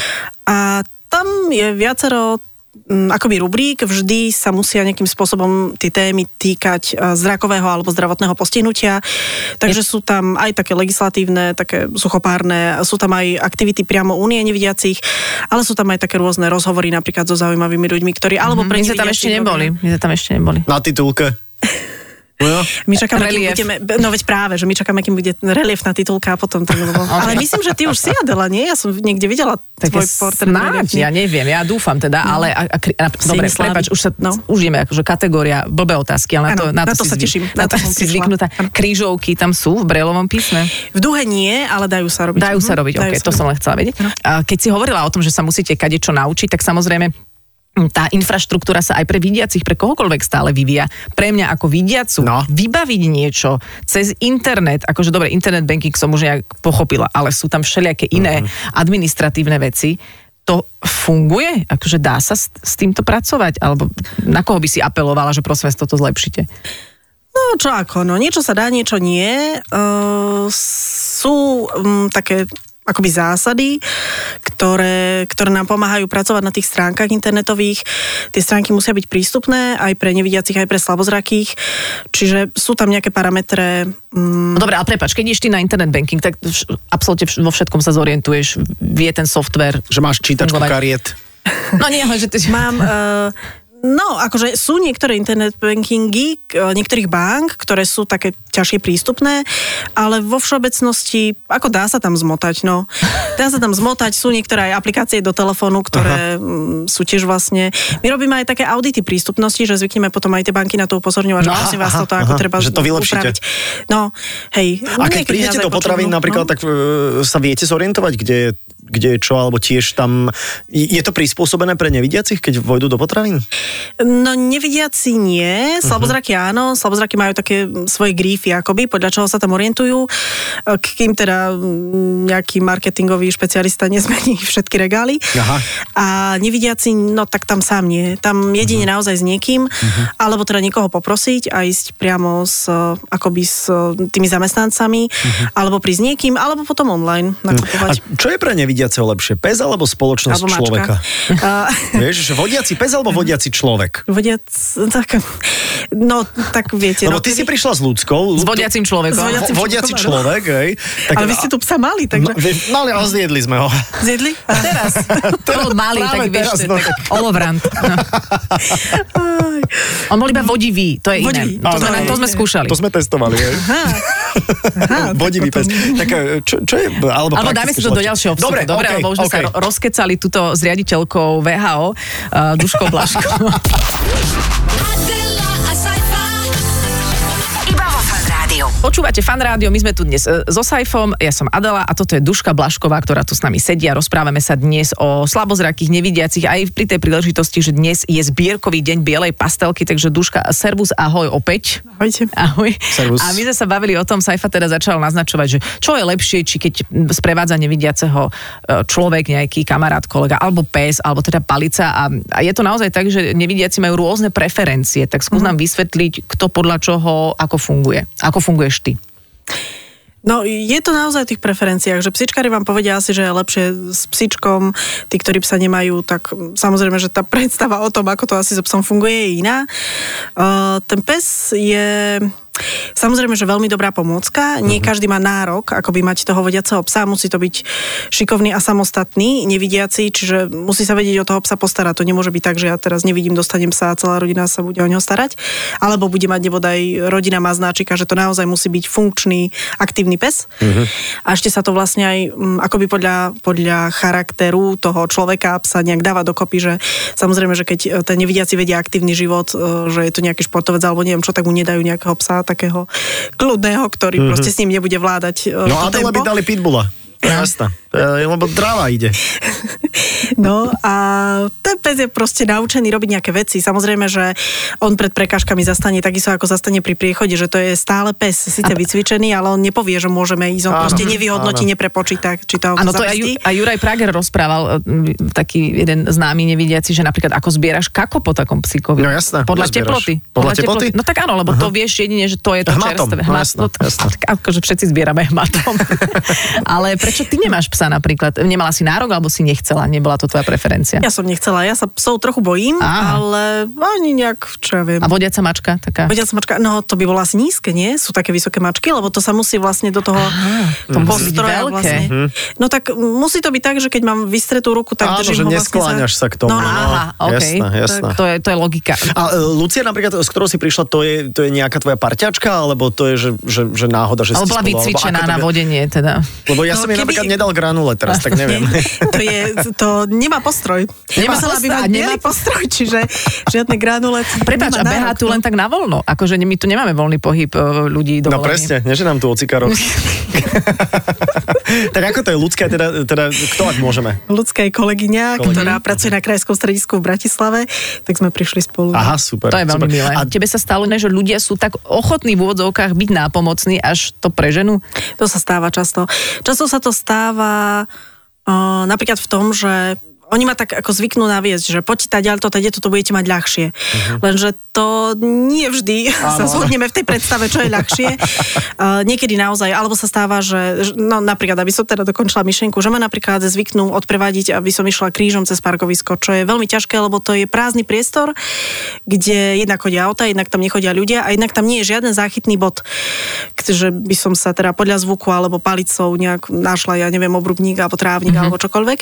[SPEAKER 3] A tam je viacero akoby rubrík, vždy sa musia nejakým spôsobom tie témy týkať eh, zrakového alebo zdravotného postihnutia. Takže sú tam aj také legislatívne, také suchopárne, sú tam aj aktivity priamo únie nevidiacich, ale sú tam aj také rôzne rozhovory napríklad so zaujímavými ľuďmi, ktorí alebo pre
[SPEAKER 4] My sme tam ešte neboli. My sme tam ešte neboli.
[SPEAKER 2] Na titulke. No,
[SPEAKER 3] My čakáme, kým budeme, no veď práve, že my čakáme, kým bude relief na titulka a potom to bolo. Ale myslím, že ty už si Adela, nie? Ja som niekde videla
[SPEAKER 4] Tak
[SPEAKER 3] tvoj portrét.
[SPEAKER 4] snáď, ja neviem, ja dúfam teda, ale a, a, a, dobre, prepač, už sa,
[SPEAKER 3] No.
[SPEAKER 4] už ideme akože kategória blbé otázky, ale na to,
[SPEAKER 3] Áno,
[SPEAKER 4] na to,
[SPEAKER 3] na to
[SPEAKER 4] si
[SPEAKER 3] sa
[SPEAKER 4] zvy-
[SPEAKER 3] teším,
[SPEAKER 4] Na
[SPEAKER 3] na
[SPEAKER 4] to
[SPEAKER 3] to
[SPEAKER 4] si zvyknutá. Krížovky tam sú v brelovom písme?
[SPEAKER 3] V duhe nie, ale dajú sa robiť.
[SPEAKER 4] Dajú sa
[SPEAKER 3] Mhm,
[SPEAKER 4] robiť,
[SPEAKER 3] dajú
[SPEAKER 4] ok,
[SPEAKER 3] sa
[SPEAKER 4] to som len chcela vedieť. A keď si hovorila o tom, že sa musíte kadečo naučiť, tak samozrejme tá infraštruktúra sa aj pre vidiacich, pre kohokoľvek stále vyvíja. Pre mňa ako vidiacu
[SPEAKER 2] No.
[SPEAKER 4] vybaviť niečo cez internet, akože dobre, internet banking som už nejak pochopila, ale sú tam všelijaké iné administratívne veci. To funguje? Akože dá sa s, s týmto pracovať? Alebo na koho by si apelovala, že prosím vás, toto zlepšite?
[SPEAKER 3] No čo ako, no niečo sa dá, niečo nie. Uh, sú um, také akoby zásady, ktoré, ktoré nám pomáhajú pracovať na tých stránkach internetových. Tie stránky musia byť prístupné aj pre nevidiacich, aj pre slabozrakých. Čiže sú tam nejaké parametre. Um,
[SPEAKER 4] No dobre, ale prepač, keď ideš ty na internet banking, tak vš- absolútne vš- vo všetkom sa zorientuješ, vie ten software.
[SPEAKER 2] že máš čítačku
[SPEAKER 4] Fungovať.
[SPEAKER 2] kariet.
[SPEAKER 4] No nie, že ty...
[SPEAKER 3] mám... Uh, No, akože sú niektoré internet bankingy e, niektorých bank, ktoré sú také ťažšie prístupné, ale vo všeobecnosti, ako dá sa tam zmotať, no. Dá sa tam zmotať, sú niektoré aj aplikácie do telefónu, ktoré mm, sú tiež vlastne... My robíme aj také audity prístupnosti, že zvykneme potom aj tie banky na to upozorňovať, že
[SPEAKER 2] No,
[SPEAKER 3] prosím vás
[SPEAKER 2] aha,
[SPEAKER 3] toto ako
[SPEAKER 2] aha,
[SPEAKER 3] treba
[SPEAKER 2] že to vylepšíte.
[SPEAKER 3] upraviť. No, hej.
[SPEAKER 2] A keď prídete do potravín napríklad,
[SPEAKER 3] no.
[SPEAKER 2] tak e, sa viete zorientovať, kde, je- kde je čo, alebo tiež tam... Je to prispôsobené pre nevidiacich, keď vojdu do potravín?
[SPEAKER 3] No nevidiaci nie, slabozraky áno, slabozraky majú také svoje grífy akoby, podľa čoho sa tam orientujú, kým teda mm, nejaký marketingový špecialista nezmení všetky regály.
[SPEAKER 2] Aha.
[SPEAKER 3] A nevidiaci, no tak tam sám nie. Tam jedine naozaj s niekým, alebo teda niekoho poprosiť a ísť priamo s, e, akoby s e, tými zamestnancami, alebo prísť niekým, alebo potom online
[SPEAKER 2] A
[SPEAKER 3] nakupovať.
[SPEAKER 2] čo je pre nevidiaceho lepšie? Pes alebo spoločnosť
[SPEAKER 3] Alebo
[SPEAKER 2] človeka?
[SPEAKER 3] A-
[SPEAKER 2] Vieš, že vodiaci pes alebo vodiaci človek?
[SPEAKER 3] Vodiac, tak, no, tak viete.
[SPEAKER 2] Lebo
[SPEAKER 3] no,
[SPEAKER 2] ty si
[SPEAKER 3] keby-
[SPEAKER 2] prišla s ľudskou.
[SPEAKER 4] S vodiacim človekom.
[SPEAKER 3] S vodiacim
[SPEAKER 2] Vo- Vodiaci človek, hej. Tak,
[SPEAKER 3] Ale vy ste tu psa mali, takže...
[SPEAKER 2] No, no ale zjedli sme ho.
[SPEAKER 3] Zjedli?
[SPEAKER 4] Teraz. To bol malý,
[SPEAKER 2] práve
[SPEAKER 4] tak vieš,
[SPEAKER 2] teraz, no.
[SPEAKER 4] tak olovrant. No. On bol iba vodivý, to je
[SPEAKER 3] Vodivý,
[SPEAKER 4] iné. To sme, to sme skúšali.
[SPEAKER 2] To sme testovali, hej.
[SPEAKER 3] Aha. Tak
[SPEAKER 2] pes. Tak, e, čo, čo je... Alebo,
[SPEAKER 4] Alebo dáme si to do ďalšieho vstupu.
[SPEAKER 2] Dobre,
[SPEAKER 4] Dobre
[SPEAKER 2] okay,
[SPEAKER 4] lebo už sme
[SPEAKER 2] okay.
[SPEAKER 4] sa ro- rozkecali túto s riaditeľkou VHO, uh, Duškou Blaškou. Počúvate fan rádio, my sme tu dnes e, so Saifom, ja som Adela a toto je Duška Blašková, ktorá tu s nami sedí a rozprávame sa dnes o slabozrakých, nevidiacich aj pri tej príležitosti, že dnes je zbierkový deň bielej pastelky, takže Duška, servus, ahoj opäť.
[SPEAKER 3] Ahojte.
[SPEAKER 4] Ahoj.
[SPEAKER 2] Servus.
[SPEAKER 4] A my sme sa bavili o tom, Saifa teda začal naznačovať, že čo je lepšie, či keď sprevádza nevidiaceho e, človek, nejaký kamarát, kolega, alebo pes, alebo teda palica. A, a je to naozaj tak, že nevidiaci majú rôzne preferencie, tak skús nám vysvetliť, kto podľa čoho, ako funguje. Ako ty?
[SPEAKER 3] No, je to naozaj v tých preferenciách, že psičkári vám povedia asi, že je lepšie s psičkom, tí, ktorí psa nemajú, tak samozrejme, že tá predstava o tom, ako to asi so psom funguje, je iná. Uh, ten pes je Samozrejme, že veľmi dobrá pomôcka. Nie každý má nárok, ako by mať toho vodiaceho psa. Musí to byť šikovný a samostatný, nevidiaci, čiže musí sa vedieť o toho psa postarať. To nemôže byť tak, že ja teraz nevidím, dostanem sa a celá rodina sa bude o neho starať. Alebo bude mať nebodaj rodina má znáčika, že to naozaj musí byť funkčný, aktívny pes. A ešte sa to vlastne aj mm, akoby podľa, podľa charakteru toho človeka a psa nejak dáva dokopy, že samozrejme, že keď e, ten nevidiaci vedia aktívny život, e, že je to nejaký športovec alebo neviem čo, tak mu nedajú nejakého psa takého kľudného, ktorý mm-hmm. proste s ním nebude vládať e,
[SPEAKER 2] No Adela by dali pitbulla. Jasné. Je- Lebo dráva ide.
[SPEAKER 3] No a ten pes je proste naučený robiť nejaké veci. Samozrejme, že on pred prekážkami zastane takisto ako zastane pri priechode, že to je stále pes, síce vycvičený, ale on nepovie, že môžeme ísť. On
[SPEAKER 2] Áno,
[SPEAKER 3] proste nevyhodnotí,
[SPEAKER 2] áno.
[SPEAKER 3] neprepočíta, či to
[SPEAKER 4] Áno, to aj,
[SPEAKER 3] zabrzdí.
[SPEAKER 4] Ju- aj Juraj Prager rozprával, e, taký jeden známy nevidiaci, že napríklad ako zbieraš kako po takom psíkovi.
[SPEAKER 2] No jasné,
[SPEAKER 4] Podľa teploty.
[SPEAKER 2] Podľa teploty?
[SPEAKER 4] No tak áno, lebo to vieš jedine, že to je to
[SPEAKER 2] Hmatom,
[SPEAKER 4] čerstvé.
[SPEAKER 2] no
[SPEAKER 4] Hmat-
[SPEAKER 2] jasné,
[SPEAKER 4] no,
[SPEAKER 2] jasné.
[SPEAKER 4] tak akože všetci zbierame hmatom. Ale prečo ty nemáš psa napríklad? Nemala si nárok alebo si nechcela? Nebola to tvoja preferencia?
[SPEAKER 3] Ja som nechcela, ja sa psov trochu bojím,
[SPEAKER 4] Á.
[SPEAKER 3] ale ani nejak, čo ja viem.
[SPEAKER 4] A vodiaca mačka taká?
[SPEAKER 3] Vodiaca mačka, no to by bolo asi nízke, nie? Sú také vysoké mačky, lebo to sa musí vlastne do toho
[SPEAKER 4] to musí byť veľké.
[SPEAKER 3] vlastne. No tak musí to byť tak, že keď mám vystretú ruku, tak
[SPEAKER 2] Áno,
[SPEAKER 3] držím
[SPEAKER 2] že
[SPEAKER 3] ho vlastne
[SPEAKER 2] neskláňaš sa k tomu.
[SPEAKER 3] No, no, no.
[SPEAKER 4] Aha, OK.
[SPEAKER 2] Jasné, jasné.
[SPEAKER 4] To, je, to je logika.
[SPEAKER 2] A e, Lucia napríklad, s ktorou si prišla, to je, to je nejaká tvoja parťačka, alebo to je, že, že, že náhoda, že
[SPEAKER 4] Ale bola vycvičená na vodenie teda.
[SPEAKER 2] Lebo ja
[SPEAKER 3] No,
[SPEAKER 2] som jej
[SPEAKER 3] keby-
[SPEAKER 2] napríklad nedal granule teraz, tak neviem.
[SPEAKER 3] to, je, to nemá postroj.
[SPEAKER 4] Nemá
[SPEAKER 3] Musela by mať
[SPEAKER 4] nemá
[SPEAKER 3] postroj, čiže žiadne granule.
[SPEAKER 4] Prepač, a behá tu
[SPEAKER 3] no.
[SPEAKER 4] len tak na voľno. Akože my tu nemáme voľný pohyb e, ľudí do
[SPEAKER 2] No presne, nie že nám tu ocikárov. tak ako to je ľudské, teda, teda kto ak môžeme?
[SPEAKER 3] ľudská je kolegyňa,
[SPEAKER 2] Kolegyňa.
[SPEAKER 3] ktorá pracuje na krajskom stredisku v Bratislave, tak sme prišli spolu.
[SPEAKER 2] Aha, super.
[SPEAKER 4] To je veľmi
[SPEAKER 2] super.
[SPEAKER 4] milé.
[SPEAKER 2] A
[SPEAKER 4] A tebe sa stalo, ne, že ľudia sú tak ochotní v úvodzovkách byť nápomocní, až to preženú?
[SPEAKER 3] To sa stáva často. Často sa to stáva uh, napríklad v tom, že oni ma tak ako zvyknú naviesť, že poďte ďalej, toto, toto budete mať ľahšie. Uh-huh. Lenže to nie vždy sa zhodneme v tej predstave, čo je ľahšie. Uh, niekedy naozaj, alebo sa stáva, že, no napríklad, aby som teda dokončila myšlienku, že ma napríklad zvyknú odprevadiť, aby som išla krížom cez parkovisko, čo je veľmi ťažké, lebo to je prázdny priestor, kde jednak chodia auta, jednak tam nechodia ľudia a jednak tam nie je žiaden záchytný bod, že by som sa teda podľa zvuku alebo palicou nejak našla, ja neviem, obrubník alebo trávnik alebo čokoľvek.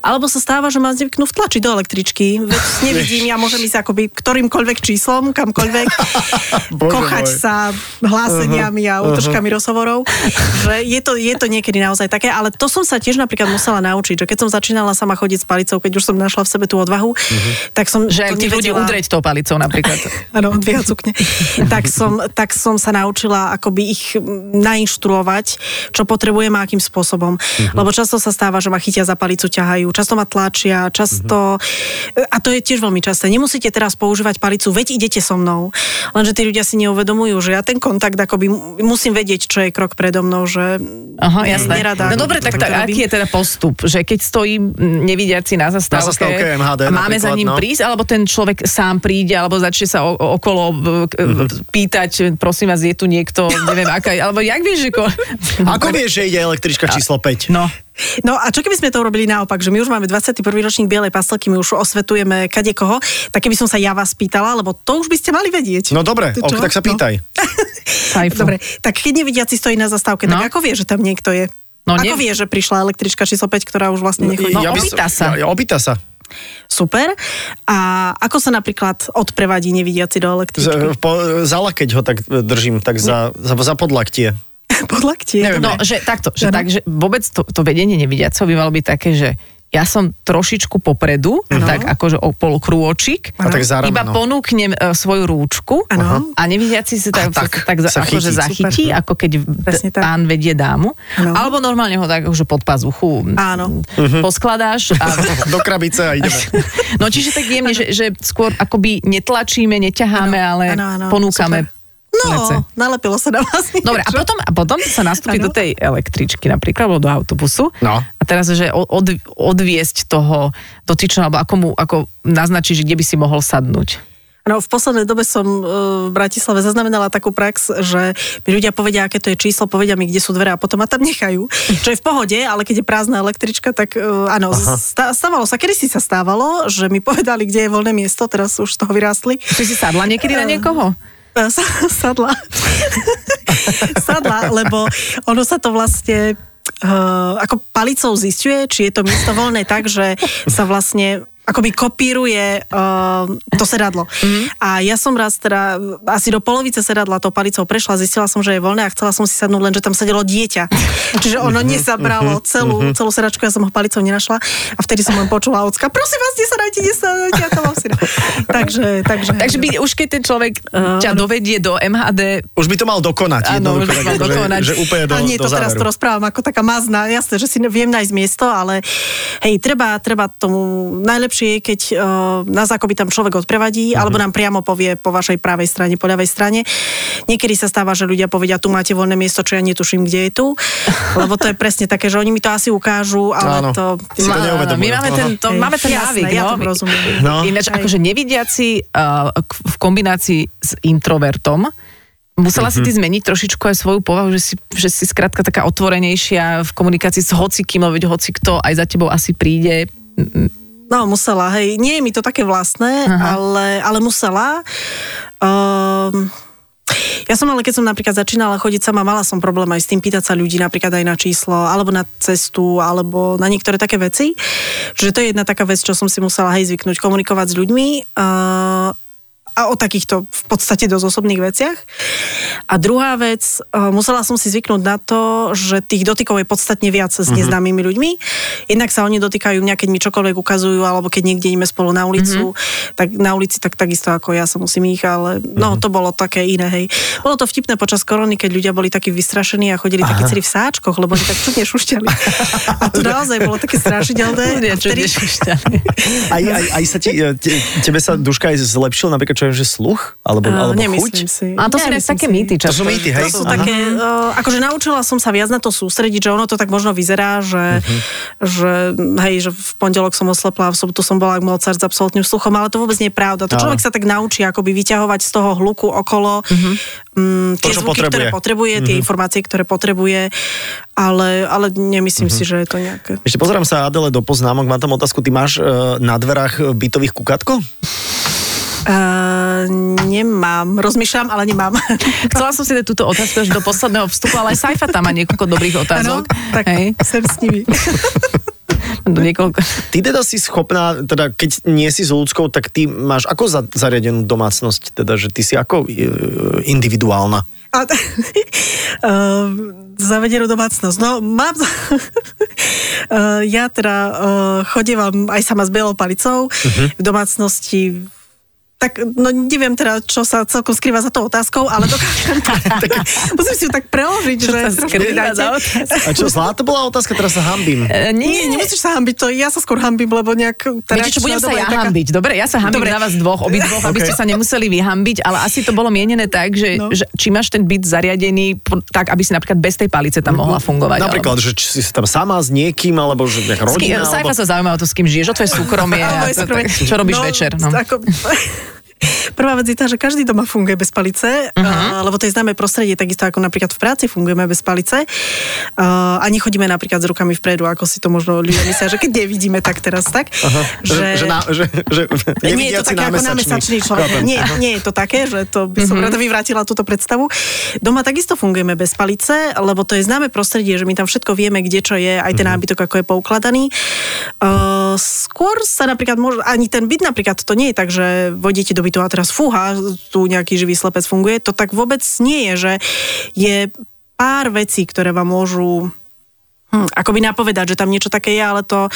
[SPEAKER 3] Alebo sa stáva, že ma zvyknú vtlačiť do električky. Veď nevidím, ja môžem ísť akoby ktorýmkoľvek číslom, kamkoľvek, kochať
[SPEAKER 2] môj.
[SPEAKER 3] sa hláseniami a útržkami rozhovorov. Že je to, je to niekedy naozaj také, ale to som sa tiež napríklad musela naučiť, že keď som začínala sama chodiť s palicou, keď už som našla v sebe tú odvahu, tak som
[SPEAKER 4] Že ľudí
[SPEAKER 3] nevedela-
[SPEAKER 4] udreť tou palicou napríklad.
[SPEAKER 3] Áno, dvíhať sukne. tak, som, tak som sa naučila akoby ich nainštruovať, čo potrebujem a akým spôsobom.
[SPEAKER 2] Mhm.
[SPEAKER 3] Lebo často sa stáva, že ma chytia za palicu, ťahajú, často ma tlačia, často...
[SPEAKER 2] Mhm.
[SPEAKER 3] A to je tiež veľmi časté. Nemusíte teraz používať palicu, veď idete so mnou. Lenže tí ľudia si neuvedomujú, že ja ten kontakt akoby mu- musím vedieť, čo je krok predo mnou, že
[SPEAKER 4] Aha, jasné.
[SPEAKER 3] nerada.
[SPEAKER 4] No dobre, tak, tak aký je teda postup? Že keď stojí nevidiaci na zastávke,
[SPEAKER 2] zastávke MHD
[SPEAKER 4] a máme za ním
[SPEAKER 2] no.
[SPEAKER 4] prísť, alebo ten človek sám príde, alebo začne sa o, okolo
[SPEAKER 2] Mhm.
[SPEAKER 4] pýtať, prosím vás, je tu niekto, neviem aká, alebo jak vieš, že... Ko...
[SPEAKER 2] Ako vieš, že ide električka číslo 5?
[SPEAKER 4] No,
[SPEAKER 3] No a čo keby sme to urobili naopak, že my už máme 21. ročník Bielej pastelky, my už osvetujeme kade koho, tak keby som sa ja vás pýtala, lebo to už by ste mali vedieť.
[SPEAKER 2] No dobre, ok, tak sa
[SPEAKER 3] No.
[SPEAKER 2] pýtaj.
[SPEAKER 4] sajfu.
[SPEAKER 3] Dobre, tak keď nevidiaci stojí na zastávke,
[SPEAKER 4] No.
[SPEAKER 3] tak ako vie, že tam niekto je?
[SPEAKER 4] No,
[SPEAKER 3] ako
[SPEAKER 4] ne-
[SPEAKER 3] vie, že prišla električka číslo 5, ktorá už vlastne nechodí?
[SPEAKER 4] No,
[SPEAKER 2] by
[SPEAKER 4] opýta sa.
[SPEAKER 2] Ja, opýta sa.
[SPEAKER 3] Super. A ako sa napríklad odprevadí nevidiaci do električky?
[SPEAKER 2] Z, po, za lakeť ho tak držím, tak za, za, za podlaktie. Neviem.
[SPEAKER 4] No, že takto, že, tak, že vôbec to, to vedenie nevidiaceho by malo byť také, že ja som trošičku popredu, tak akože o pol krôčik.
[SPEAKER 2] A tak za
[SPEAKER 4] Iba ponúknem e, svoju rúčku
[SPEAKER 3] Áno.
[SPEAKER 4] a nevidiaci si tak,
[SPEAKER 2] A
[SPEAKER 4] tak,
[SPEAKER 2] tak sa
[SPEAKER 4] akože
[SPEAKER 2] chytí.
[SPEAKER 4] zachytí,
[SPEAKER 3] Super.
[SPEAKER 4] ako keď
[SPEAKER 3] Presne tak.
[SPEAKER 4] pán vedie dámu.
[SPEAKER 3] Áno.
[SPEAKER 4] Alebo normálne ho tak akože pod pazuchu
[SPEAKER 3] Áno.
[SPEAKER 4] poskladáš. A,
[SPEAKER 2] Do krabice a ideme.
[SPEAKER 4] no čiže tak jemne, že, že skôr akoby netlačíme, neťaháme, ale
[SPEAKER 3] áno, áno,
[SPEAKER 4] ponúkame
[SPEAKER 3] super. No,
[SPEAKER 4] plece.
[SPEAKER 3] nalepilo sa na vás niečo.
[SPEAKER 4] Dobre, a potom, a potom sa nastúpi do tej električky napríklad, alebo do autobusu.
[SPEAKER 2] No.
[SPEAKER 4] A teraz, že od, od, odviesť toho dotyčného, alebo ako mu ako naznačí, že kde by si mohol sadnúť.
[SPEAKER 3] No, v poslednej dobe som e, v Bratislave zaznamenala takú prax, že mi ľudia povedia, aké to je číslo, povedia mi, kde sú dvere a potom ma tam nechajú. Čo je v pohode, ale keď je prázdna električka, tak e, áno, sta- stávalo sa, kedy si sa stávalo, že mi povedali, kde je voľné miesto, teraz už z toho vyrástli.
[SPEAKER 4] Ty si sadla niekedy na niekoho?
[SPEAKER 3] Sa- Sadla. Sadla, lebo ono sa to vlastne uh, ako palicou zistuje, či je to miesto voľné tak, že sa vlastne akoby kopíruje uh, to sedadlo. Mm. A ja som raz teda asi do polovice sedadla tou palicou prešla, zistila som, že je voľné a chcela som si sadnúť, lenže tam sedelo dieťa. Čiže ono nezabralo celú, celú sedačku, ja som ho palicou nenašla a vtedy som len počula ocka, prosím vás, nesadajte, nesadajte, ja to mám si. Takže, takže,
[SPEAKER 4] Takže by, už keď ten človek
[SPEAKER 3] Áno.
[SPEAKER 4] ťa dovedie do MHD,
[SPEAKER 2] Už by to mal dokonať.
[SPEAKER 4] Áno, už by mal
[SPEAKER 2] tak,
[SPEAKER 4] dokonať.
[SPEAKER 2] Že, že úplne do,
[SPEAKER 3] a nie,
[SPEAKER 2] do
[SPEAKER 3] to teraz to
[SPEAKER 2] záveru.
[SPEAKER 3] rozprávam ako taká mazná, jasné, že si viem nájsť miesto, ale hej, treba, treba tomu, najlepšie je, keď uh, nás akoby tam človek odprevadí,
[SPEAKER 2] Mhm.
[SPEAKER 3] alebo nám priamo povie po vašej pravej strane, po ľavej strane. Niekedy sa stáva, že ľudia povedia, tu máte voľné miesto, čo ja netuším, kde je tu, lebo to je presne také, že oni mi to asi ukážu, ale
[SPEAKER 2] Áno.
[SPEAKER 3] to...
[SPEAKER 2] Si to.
[SPEAKER 4] My máme ten, to,
[SPEAKER 3] Hej,
[SPEAKER 4] máme ten
[SPEAKER 3] jasné,
[SPEAKER 4] návyk.
[SPEAKER 3] ja
[SPEAKER 4] no.
[SPEAKER 3] rozumiem.
[SPEAKER 2] No.
[SPEAKER 4] Ináč,
[SPEAKER 3] Hej.
[SPEAKER 4] akože nevidiaci uh, v kombinácii s introvertom, Musela si ty
[SPEAKER 2] Mhm.
[SPEAKER 4] zmeniť trošičku aj svoju povahu, že si, že si skrátka taká otvorenejšia v komunikácii s hocikým, veď hoci kto aj za tebou asi príde.
[SPEAKER 3] No, musela, hej. Nie je mi to také vlastné, ale, ale musela. Um, ja som ale, keď som napríklad začínala chodiť sama, mala som problém aj s tým pýtať sa ľudí napríklad aj na číslo, alebo na cestu, alebo na niektoré také veci. Čiže to je jedna taká vec, čo som si musela hej zvyknúť, komunikovať s ľuďmi. Uh, a o takýchto v podstate dosť osobných veciach. A druhá vec, uh, musela som si zvyknúť na to, že tých dotykov je podstatne viac s neznámymi ľuďmi. Jednak sa oni dotýkajú mňa, keď mi čokoľvek ukazujú, alebo keď niekde ideme spolu na ulicu, tak na ulici tak takisto ako ja sa musím ich, ale no to bolo také iné, hej. Bolo to vtipné počas korony, keď ľudia boli takí vystrašení a chodili takí celí v sáčkoch, lebo oni tak čudne šušťali. A to naozaj bolo také strašidelné. Vtedy-.
[SPEAKER 2] Aj, aj, aj sa ti, e, te, tebe sa Duška aj zlepšil, napríklad čo je, že sluch? Alebo,
[SPEAKER 3] Uh,
[SPEAKER 2] alebo
[SPEAKER 3] nemyslím
[SPEAKER 2] chuť?
[SPEAKER 3] si.
[SPEAKER 4] A to sú
[SPEAKER 3] Nemyslím
[SPEAKER 4] dnes také
[SPEAKER 3] si.
[SPEAKER 4] mýty
[SPEAKER 2] To sú mýty, hej?
[SPEAKER 3] To sú
[SPEAKER 2] Aha.
[SPEAKER 3] také, uh, akože naučila som sa viac na to sústrediť, že ono to tak možno vyzerá, že,
[SPEAKER 2] Mhm.
[SPEAKER 3] že hej, že v pondelok som oslepla, v sobotu som bola ako Mozart s absolútnym sluchom, ale to vôbec nie je pravda. To človek sa tak naučí akoby vyťahovať z toho hluku okolo
[SPEAKER 2] Mhm.
[SPEAKER 3] mm,
[SPEAKER 2] To,
[SPEAKER 3] tie
[SPEAKER 2] čo
[SPEAKER 3] zvuky, ktoré
[SPEAKER 2] potrebuje.
[SPEAKER 3] potrebuje, tie informácie, ktoré potrebuje, ale, ale nemyslím
[SPEAKER 2] Mhm.
[SPEAKER 3] si, že je to nejaké.
[SPEAKER 2] Ešte pozerám sa Adele do poznámok, mám tam otázku, ty máš e, na dverách bytových kukatko?
[SPEAKER 3] Uh, nemám, rozmýšľam, ale nemám.
[SPEAKER 4] Chcela som si dať túto otázku až do posledného vstupu, ale aj Saifa tam má niekoľko dobrých otázok.
[SPEAKER 3] tak
[SPEAKER 4] Hej,
[SPEAKER 3] sem s nimi.
[SPEAKER 4] do niekoľko.
[SPEAKER 2] Ty teda si schopná, teda keď nie si s ľudskou, tak ty máš ako za, zariadenú domácnosť, teda, že ty si ako e, individuálna?
[SPEAKER 3] A, uh, zavedenú domácnosť. No, mám... uh, ja teda uh, chodievam aj sama s bielou palicou uh-huh. v domácnosti tak, no neviem teda, čo sa celkom skrýva za tou otázkou, ale dokážem tak, musím si ju tak preložiť,
[SPEAKER 4] Čo
[SPEAKER 3] že
[SPEAKER 4] sa skrýva za?
[SPEAKER 2] A čo, zlá to bola otázka, teraz sa hambím.
[SPEAKER 4] E,
[SPEAKER 3] Nie, nemusíš sa hambiť, to ja sa skôr hambím, lebo nejak...
[SPEAKER 4] Viete čo, budem sa ja
[SPEAKER 3] taká-
[SPEAKER 4] hambiť. Dobre, ja sa hambím
[SPEAKER 3] Dobre.
[SPEAKER 4] na vás dvoch, obidvoch, aby
[SPEAKER 2] Ok.
[SPEAKER 4] ste sa nemuseli vyhambiť, ale asi to bolo mienené tak, že,
[SPEAKER 3] No.
[SPEAKER 4] že či máš ten byt zariadený tak, aby si napríklad bez tej palice tam mohla fungovať.
[SPEAKER 2] Napríklad, že či si tam sama s niekým, alebo že
[SPEAKER 4] alebo... Kým,
[SPEAKER 2] rodina,
[SPEAKER 4] Saifa
[SPEAKER 2] alebo...
[SPEAKER 4] sa zaujíma o to, s kým žiješ, o tvoje súkromie. A to- tak, čo robíš
[SPEAKER 3] No,
[SPEAKER 4] večer. No.
[SPEAKER 3] Ako, Prvá vec je tá, že každý doma funguje bez palice, uh-huh. uh, lebo to je známe prostredie, takisto ako napríklad v práci fungujeme bez palice. Uh, a nechodíme napríklad s rukami vpredu, ako si to možno ľudia myslia, že keď nevidíme tak teraz, tak.
[SPEAKER 2] Že, že, na, že, že
[SPEAKER 3] nie je to také ako námesačný človek. Nie, nie je to také, že to by som rada vyvrátila túto predstavu. Doma takisto fungujeme bez palice, lebo to je známe prostredie, že my tam všetko vieme, kde čo je, aj ten nábytok, ako je poukladaný. Uh, skôr sa napríklad, môže, ani ten byt napríklad, to nie je tak, že vodíte do bytu a teraz fúha, tu nejaký živý slepec funguje. To tak vôbec nie je, že je pár vecí, ktoré vám môžu hm, akoby napovedať, že tam niečo také je, ale to,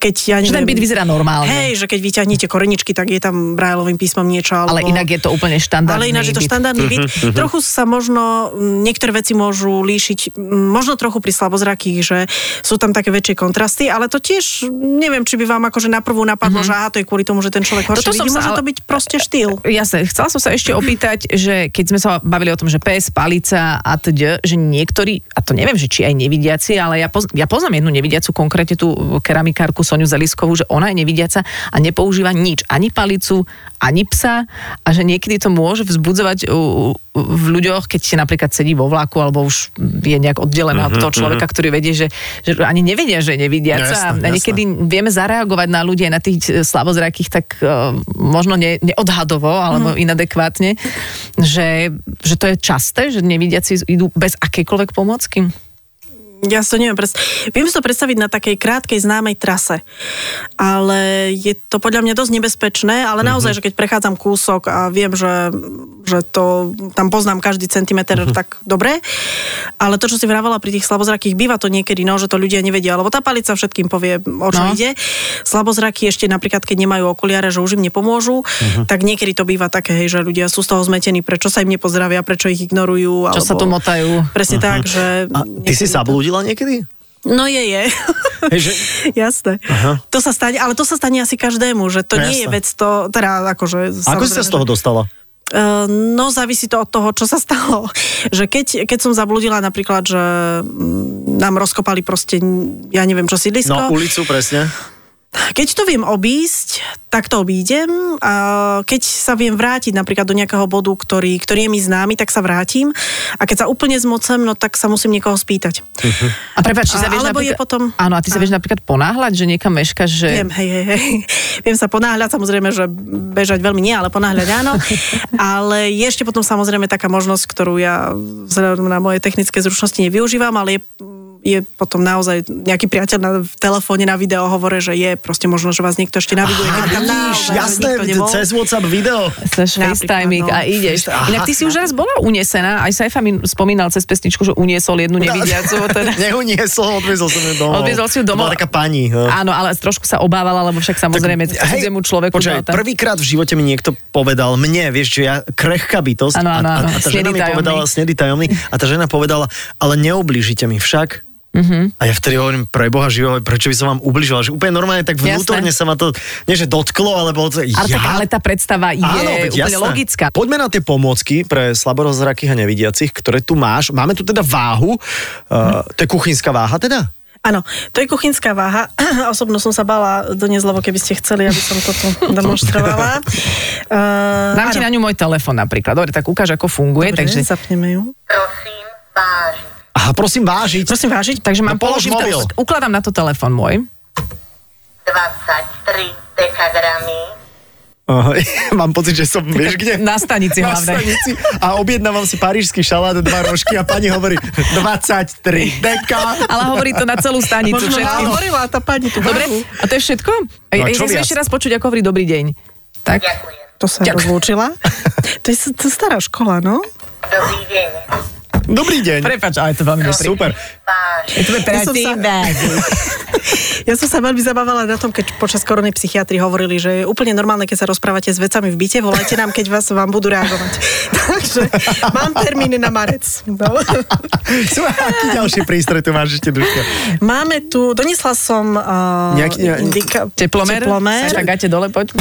[SPEAKER 3] keď ja
[SPEAKER 4] Že ten byt vyzerá normálne.
[SPEAKER 3] Hej, že keď vyťahnete koreničky, tak je tam brajlovým písmom niečo. Alebo...
[SPEAKER 4] Ale inak je to úplne štandardný
[SPEAKER 3] Ale ináč je to
[SPEAKER 4] byt.
[SPEAKER 3] štandardný byt. Trochu sa možno, m, niektoré veci môžu líšiť, m, možno trochu pri slabozrakých, že sú tam také väčšie kontrasty, ale to tiež, neviem, či by vám akože na prvú napadlo, že aha, to je kvôli tomu, že ten človek horšie
[SPEAKER 4] Toto som
[SPEAKER 3] vidí.
[SPEAKER 4] sa
[SPEAKER 3] Môže
[SPEAKER 4] ale-
[SPEAKER 3] to byť proste štýl.
[SPEAKER 4] Jasne, chcela som sa ešte opýtať, že keď sme sa bavili o tom, že pes, palica a td., že niektorí, a to neviem, že či aj nevidiaci, ale ja, poz, ja poznám jednu nevidiacu, konkrétne tú keramikárku Soniu Zeliskovú, že ona je nevidiaca a nepoužíva nič, ani palicu, ani psa a že niekedy to môže vzbudzovať v ľuďoch, keď si napríklad sedí vo vlaku alebo už je nejak oddelená od toho človeka, ktorý vedie, že, že ani nevedia, že je nevidiaca.
[SPEAKER 2] Jasné,
[SPEAKER 4] a niekedy vieme zareagovať na ľudí na tých e, slabozrakých tak uh, možno ne, neodhadovo alebo mm. inadekvátne, že, že to je časté, že nevidiaci idú bez akejkoľvek pomocky.
[SPEAKER 3] Ja si to neviem predstaviť. Viem si to predstaviť na takej krátkej známej trase. Ale je to podľa mňa dosť nebezpečné, ale naozaj, že keď prechádzam kúsok a viem, že, že to tam poznám každý centimeter, tak dobre. Ale to, čo si vravala pri tých slabozrakých, býva to niekedy, no, že to ľudia nevedia, lebo tá palica všetkým povie, o čo
[SPEAKER 4] No.
[SPEAKER 3] ide. Slabozraky ešte napríklad, keď nemajú okuliare, že už im nepomôžu, tak niekedy to býva také, hej, že ľudia sú z toho zmetení, prečo sa im nepozdravia, prečo ich ignorujú.
[SPEAKER 4] Čo sa tu motajú.
[SPEAKER 3] Presne tak, že...
[SPEAKER 2] A ty si
[SPEAKER 3] niekedy
[SPEAKER 2] zablúdila niekedy?
[SPEAKER 3] No je, je.
[SPEAKER 2] Že-
[SPEAKER 3] Jasné.
[SPEAKER 2] Aha.
[SPEAKER 3] To sa stane, ale to sa stane asi každému, že to
[SPEAKER 2] No
[SPEAKER 3] nie je
[SPEAKER 2] jasné.
[SPEAKER 3] vec to, teda akože...
[SPEAKER 2] Ako si sa z toho dostala?
[SPEAKER 3] Uh, no, závisí to od toho, čo sa stalo. Že keď, keď som zabludila napríklad, že mm, nám rozkopali proste, ja neviem čo, sídlisko.
[SPEAKER 2] No, ulicu, presne.
[SPEAKER 3] Keď to viem obísť, tak to obídem. A keď sa viem vrátiť napríklad do nejakého bodu, ktorý, ktorý je mi známy, tak sa vrátim. A keď sa úplne zmocem, no tak sa musím niekoho spýtať.
[SPEAKER 4] A prepáč,
[SPEAKER 3] A-
[SPEAKER 4] sa vieš
[SPEAKER 3] alebo je potom-
[SPEAKER 4] Áno, a ty sa vieš napríklad ponáhľať, že niekam meškaš, že...
[SPEAKER 3] Viem, hej, hej, hej. Viem sa ponáhľať, samozrejme, že bežať veľmi nie, ale ponáhľať áno. ale je ešte potom samozrejme taká možnosť, ktorú ja vzhľadom na moje technické zručnosti nevyužívam, ale je je potom naozaj nejaký priateľ na, v telefóne na video hovore, že je proste možno, že vás niekto ešte naviguje. keby tam
[SPEAKER 2] Vidíš, jasné, cez WhatsApp video.
[SPEAKER 3] Napríklad,
[SPEAKER 4] FaceTiming
[SPEAKER 3] no.
[SPEAKER 4] a ideš.
[SPEAKER 2] Aha.
[SPEAKER 4] Inak ty si už raz bola unesená, aj Saifa mi spomínal cez pesničku, že uniesol jednu nevidiacu. Teda.
[SPEAKER 2] Neuniesol, odviezol som ju domov.
[SPEAKER 4] Odviezol si ju
[SPEAKER 2] To
[SPEAKER 4] domov.
[SPEAKER 2] bola taká pani. no.
[SPEAKER 4] Áno, ale trošku sa obávala, lebo však samozrejme cudziemu človeku.
[SPEAKER 2] Počkaj,
[SPEAKER 4] no, tá-
[SPEAKER 2] prvýkrát v živote mi niekto povedal, mne, vieš, že ja krehká bytosť.
[SPEAKER 4] Áno, áno,
[SPEAKER 2] a, a,
[SPEAKER 4] áno,
[SPEAKER 2] a tá žena mi povedala, snedý tajomný, a tá žena povedala, ale neoblížite mi však. Uh-huh. A ja vtedy hovorím, pre Boha živého, prečo by som vám ubližoval? Že úplne normálne tak vnútorne sa ma to, nie že dotklo, ale bolo to,
[SPEAKER 4] Ale, tak,
[SPEAKER 2] ja?
[SPEAKER 4] ale tá predstava je
[SPEAKER 2] Áno,
[SPEAKER 4] úplne
[SPEAKER 2] jasné.
[SPEAKER 4] logická.
[SPEAKER 2] Poďme na tie pomôcky pre slaborozrakých a nevidiacich, ktoré tu máš. Máme tu teda váhu, uh, to je kuchynská váha teda?
[SPEAKER 3] Áno, to je kuchynská váha. Osobno som sa bala doniesť, lebo keby ste chceli, aby som to tu demonstrovala. Uh,
[SPEAKER 4] Dám ti na ňu môj telefon napríklad. Dobre, tak ukáž, ako funguje.
[SPEAKER 3] Dobre,
[SPEAKER 4] takže,
[SPEAKER 3] zapneme ju.
[SPEAKER 1] Prosím, vážiť.
[SPEAKER 2] Aha, prosím vážiť.
[SPEAKER 3] Prosím vážiť.
[SPEAKER 4] takže mám
[SPEAKER 2] No polož
[SPEAKER 4] položiť,
[SPEAKER 2] mobil.
[SPEAKER 4] ukladám na to telefon môj.
[SPEAKER 1] 23 dekagramy.
[SPEAKER 2] Aha, mám pocit, že som, vieš kde?
[SPEAKER 4] Na stanici
[SPEAKER 2] Na
[SPEAKER 4] hlavne.
[SPEAKER 2] stanici a objednávam si parížský šalát, dva rožky a pani hovorí 23 deka.
[SPEAKER 4] Ale hovorí to na celú stanicu.
[SPEAKER 3] Možno hovorila tá pani tu
[SPEAKER 4] Dobre, a to je všetko?
[SPEAKER 2] No a čo
[SPEAKER 4] ešte raz počuť, ako hovorí dobrý deň. Tak,
[SPEAKER 1] Ďakujem.
[SPEAKER 3] To sa
[SPEAKER 4] Ďakujem.
[SPEAKER 3] rozlúčila. To je, to stará škola, no?
[SPEAKER 1] Dobrý deň.
[SPEAKER 2] Dobrý deň.
[SPEAKER 4] prepač, ale to veľmi dobrý.
[SPEAKER 2] Super.
[SPEAKER 4] Je to
[SPEAKER 3] Ja som sa- Ja som sa veľmi zabávala na tom, keď počas korony psychiatri hovorili, že je úplne normálne, keď sa rozprávate s vecami v byte, volajte nám, keď vás vám budú reagovať. Takže mám termíny na marec. No.
[SPEAKER 2] Aký ďalší prístroj tu máš ešte, Duška?
[SPEAKER 3] Máme tu, donesla som uh,
[SPEAKER 2] Nejaký- ne-
[SPEAKER 3] indika,
[SPEAKER 4] Teplomer?
[SPEAKER 3] teplomer.
[SPEAKER 4] Gáte dole, poď.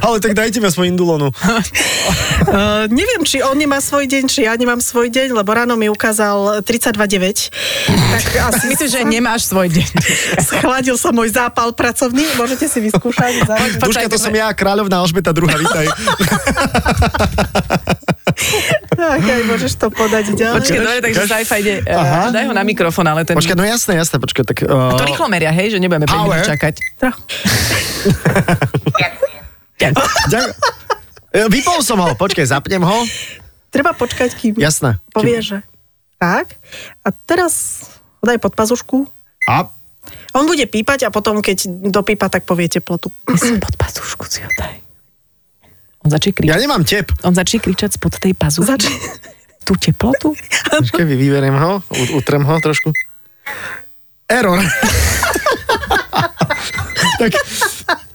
[SPEAKER 2] Ale tak dajte mi aspoň indulonu.
[SPEAKER 3] Uh, neviem, či on nemá svoj deň, či ja nemám svoj deň, lebo ráno mi ukázal 32,9. Tak asi
[SPEAKER 4] Myslím, že nemáš svoj deň.
[SPEAKER 3] schladil sa môj zápal pracovný. Môžete si vyskúšať.
[SPEAKER 2] Duška, to som ja, kráľovná Alžbeta II, vítaj.
[SPEAKER 3] Tak, aj môžeš to podať ďalej.
[SPEAKER 4] Počkaj, dobre, takže? Saifa ide, uh, daj ho na mikrofón, ale ten...
[SPEAKER 2] Počkaj, no jasné, jasné, počkaj, tak... Uh,
[SPEAKER 4] To rýchlo meria, hej, že nebudeme 5
[SPEAKER 2] Power.
[SPEAKER 4] minút čakať.
[SPEAKER 3] Troch.
[SPEAKER 1] Ďakujem.
[SPEAKER 4] Ďakujem.
[SPEAKER 2] ďak- E, Vypol som ho, počkaj, zapnem ho.
[SPEAKER 3] Treba počkať, kým
[SPEAKER 2] Jasné.
[SPEAKER 3] povie, že tak. A teraz daj pod pazušku.
[SPEAKER 2] A
[SPEAKER 3] On bude pípať a potom, keď dopípa, tak povie teplotu.
[SPEAKER 4] Pod pazušku si ho daj. On začne
[SPEAKER 2] ja
[SPEAKER 4] kričať.
[SPEAKER 2] nemám tep.
[SPEAKER 4] On začne kričať spod tej pazuchy.
[SPEAKER 3] Zač-
[SPEAKER 4] Tú teplotu?
[SPEAKER 2] Počkaj, vyberiem ho, utrem ho trošku. Error. tak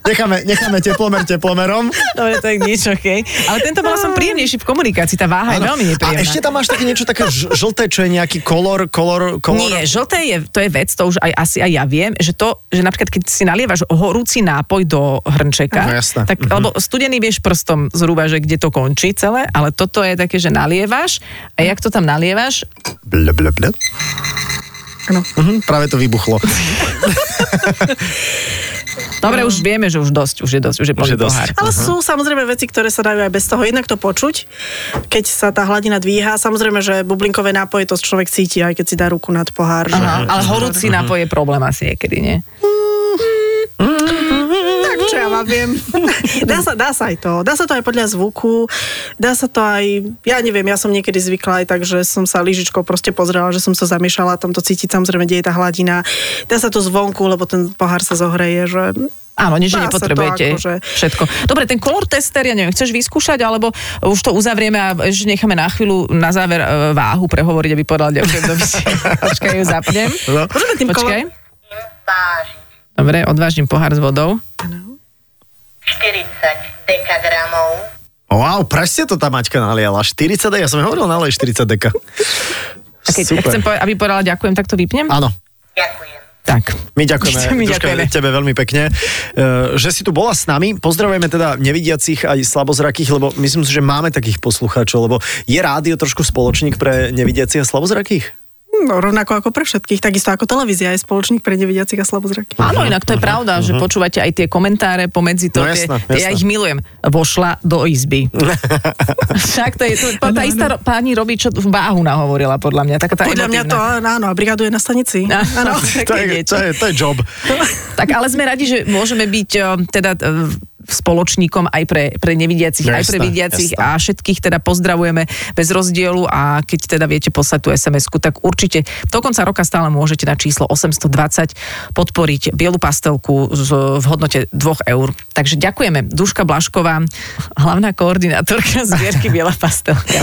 [SPEAKER 2] necháme, necháme teplomer teplomerom.
[SPEAKER 4] Dobre, to je nič, OK. Ale tento bol som príjemnejší v komunikácii, tá váha je
[SPEAKER 2] Áno.
[SPEAKER 4] veľmi nepríjemná.
[SPEAKER 2] A ešte tam máš také niečo také ž- žlté, čo je nejaký kolor, kolor, kolor.
[SPEAKER 4] Nie, žlté je, to je vec, to už aj asi aj ja viem, že to, že napríklad keď si nalievaš horúci nápoj do hrnčeka,
[SPEAKER 2] No, jasné.
[SPEAKER 4] tak, lebo studený vieš prstom zhruba, že kde to končí celé, ale toto je také, že nalievaš a jak to tam nalievaš,
[SPEAKER 2] Ble, ble, ble.
[SPEAKER 3] Áno.
[SPEAKER 2] Mhm, práve to vybuchlo.
[SPEAKER 4] dobre, už vieme, že už dosť, už je dosť, už je
[SPEAKER 2] Už je dosť.
[SPEAKER 4] pohár.
[SPEAKER 3] Ale sú samozrejme veci, ktoré sa dajú aj bez toho jednak to počuť, keď sa tá hladina dvíha. Samozrejme, že bublinkové nápoje to človek cíti, aj keď si dá ruku nad pohár. Že...
[SPEAKER 4] Aha, ale horúci nápoj je problém asi niekedy, nie?
[SPEAKER 3] Tak čo ja vám viem. dá, sa, dá sa aj to. Dá sa to aj podľa zvuku. Dá sa to aj, ja neviem, ja som niekedy zvykla aj tak, že som sa lyžičkou proste pozrela, že som sa zamiešala, tam to cítiť samozrejme, kde je tá hladina. Dá sa to zvonku, lebo ten pohár sa zohreje, že
[SPEAKER 4] Áno,
[SPEAKER 3] Dá to
[SPEAKER 4] nepotrebujete
[SPEAKER 3] akože.
[SPEAKER 4] všetko. Dobre, ten color tester, ja neviem, chceš vyskúšať, alebo už to uzavrieme a že necháme na chvíľu na záver e, váhu prehovoriť, aby povedal ďakujem do Počkaj, ju zapnem.
[SPEAKER 2] No.
[SPEAKER 3] Môžeme tým
[SPEAKER 4] Počkaj.
[SPEAKER 1] váži
[SPEAKER 4] Dobre, odvážim pohár s vodou.
[SPEAKER 1] 40 dekagramov,
[SPEAKER 2] Wow, presne to tá Maťka naliala. 40 deka, ja som hovoril, nalej 40 deka.
[SPEAKER 4] A keď chcem, povedať, aby povedala ďakujem, tak to vypnem?
[SPEAKER 2] Áno.
[SPEAKER 1] ďakujem.
[SPEAKER 4] Tak.
[SPEAKER 2] My ďakujeme,
[SPEAKER 4] My
[SPEAKER 2] Duška,
[SPEAKER 4] ďakujeme.
[SPEAKER 2] tebe veľmi pekne, eh, že si tu bola s nami. Pozdravujeme teda nevidiacich aj slabozrakých, lebo myslím si, že máme takých poslucháčov, lebo je rádio trošku spoločník pre nevidiacich a slabozrakých?
[SPEAKER 3] No, rovnako ako pre všetkých, takisto ako televízia je spoločník pre nevidiacich a slabozraky.
[SPEAKER 4] Áno, inak to je pravda, že počúvate aj tie komentáre pomedzi to.
[SPEAKER 2] No
[SPEAKER 4] tie,
[SPEAKER 2] jasné,
[SPEAKER 4] tie, ja
[SPEAKER 2] jasné.
[SPEAKER 4] ich milujem. Vošla do izby. Však to je, to, to, tá istá ro- pani robí, čo v váhu nahovorila, podľa mňa. Taká tá
[SPEAKER 3] Podľa mňa to,
[SPEAKER 4] emotívna.
[SPEAKER 3] áno, a brigaduje na stanici.
[SPEAKER 4] Áno.
[SPEAKER 2] To je, to, je, to je job.
[SPEAKER 4] Tak ale sme radi, že môžeme byť o, teda e, spoločníkom aj pre, pre nevidiacich,
[SPEAKER 2] No
[SPEAKER 4] aj pre
[SPEAKER 2] jasné,
[SPEAKER 4] vidiacich
[SPEAKER 2] jasné.
[SPEAKER 4] a všetkých teda pozdravujeme bez rozdielu a keď teda viete poslať tú SMS-ku, tak určite do konca roka stále môžete na číslo 820 podporiť bielu pastelku z, v hodnote 2 eur. Takže ďakujeme. Duška Blašková, hlavná koordinátorka zbierky Biela pastelka.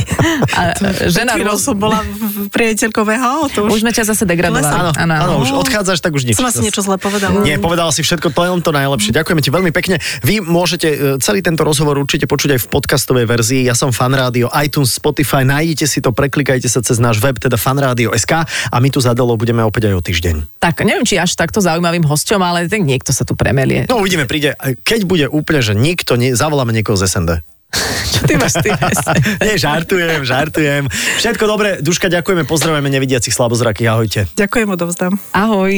[SPEAKER 4] A žena roz...
[SPEAKER 3] som bola v- priateľkou VHO, to už...
[SPEAKER 4] Už sme ťa zase degradovali.
[SPEAKER 2] Áno, áno, áno, už odchádzaš, tak už nič.
[SPEAKER 3] Som asi niečo zle povedala.
[SPEAKER 2] Nie, povedala si všetko, to je len to najlepšie. Ďakujeme ti veľmi pekne. Vy môžete e, celý tento rozhovor určite počuť aj v podcastovej verzii. Ja som Fan Rádio, iTunes, Spotify, nájdete si to, preklikajte sa cez náš web, teda fanradio.sk a my tu za Delou budeme opäť aj o týždeň.
[SPEAKER 4] Tak, neviem, či až takto zaujímavým hosťom, ale tak niekto sa tu premelie.
[SPEAKER 2] No uvidíme, príde, keď bude úplne, že nikto, nie, zavoláme niekoho z SND.
[SPEAKER 4] Čo ty máš ty?
[SPEAKER 2] Nie, žartujem, žartujem. Všetko dobre, Duška, ďakujeme, pozdravujeme nevidiacich slabozrakých, ahojte.
[SPEAKER 3] Ďakujem, odovzdám.
[SPEAKER 4] Ahoj.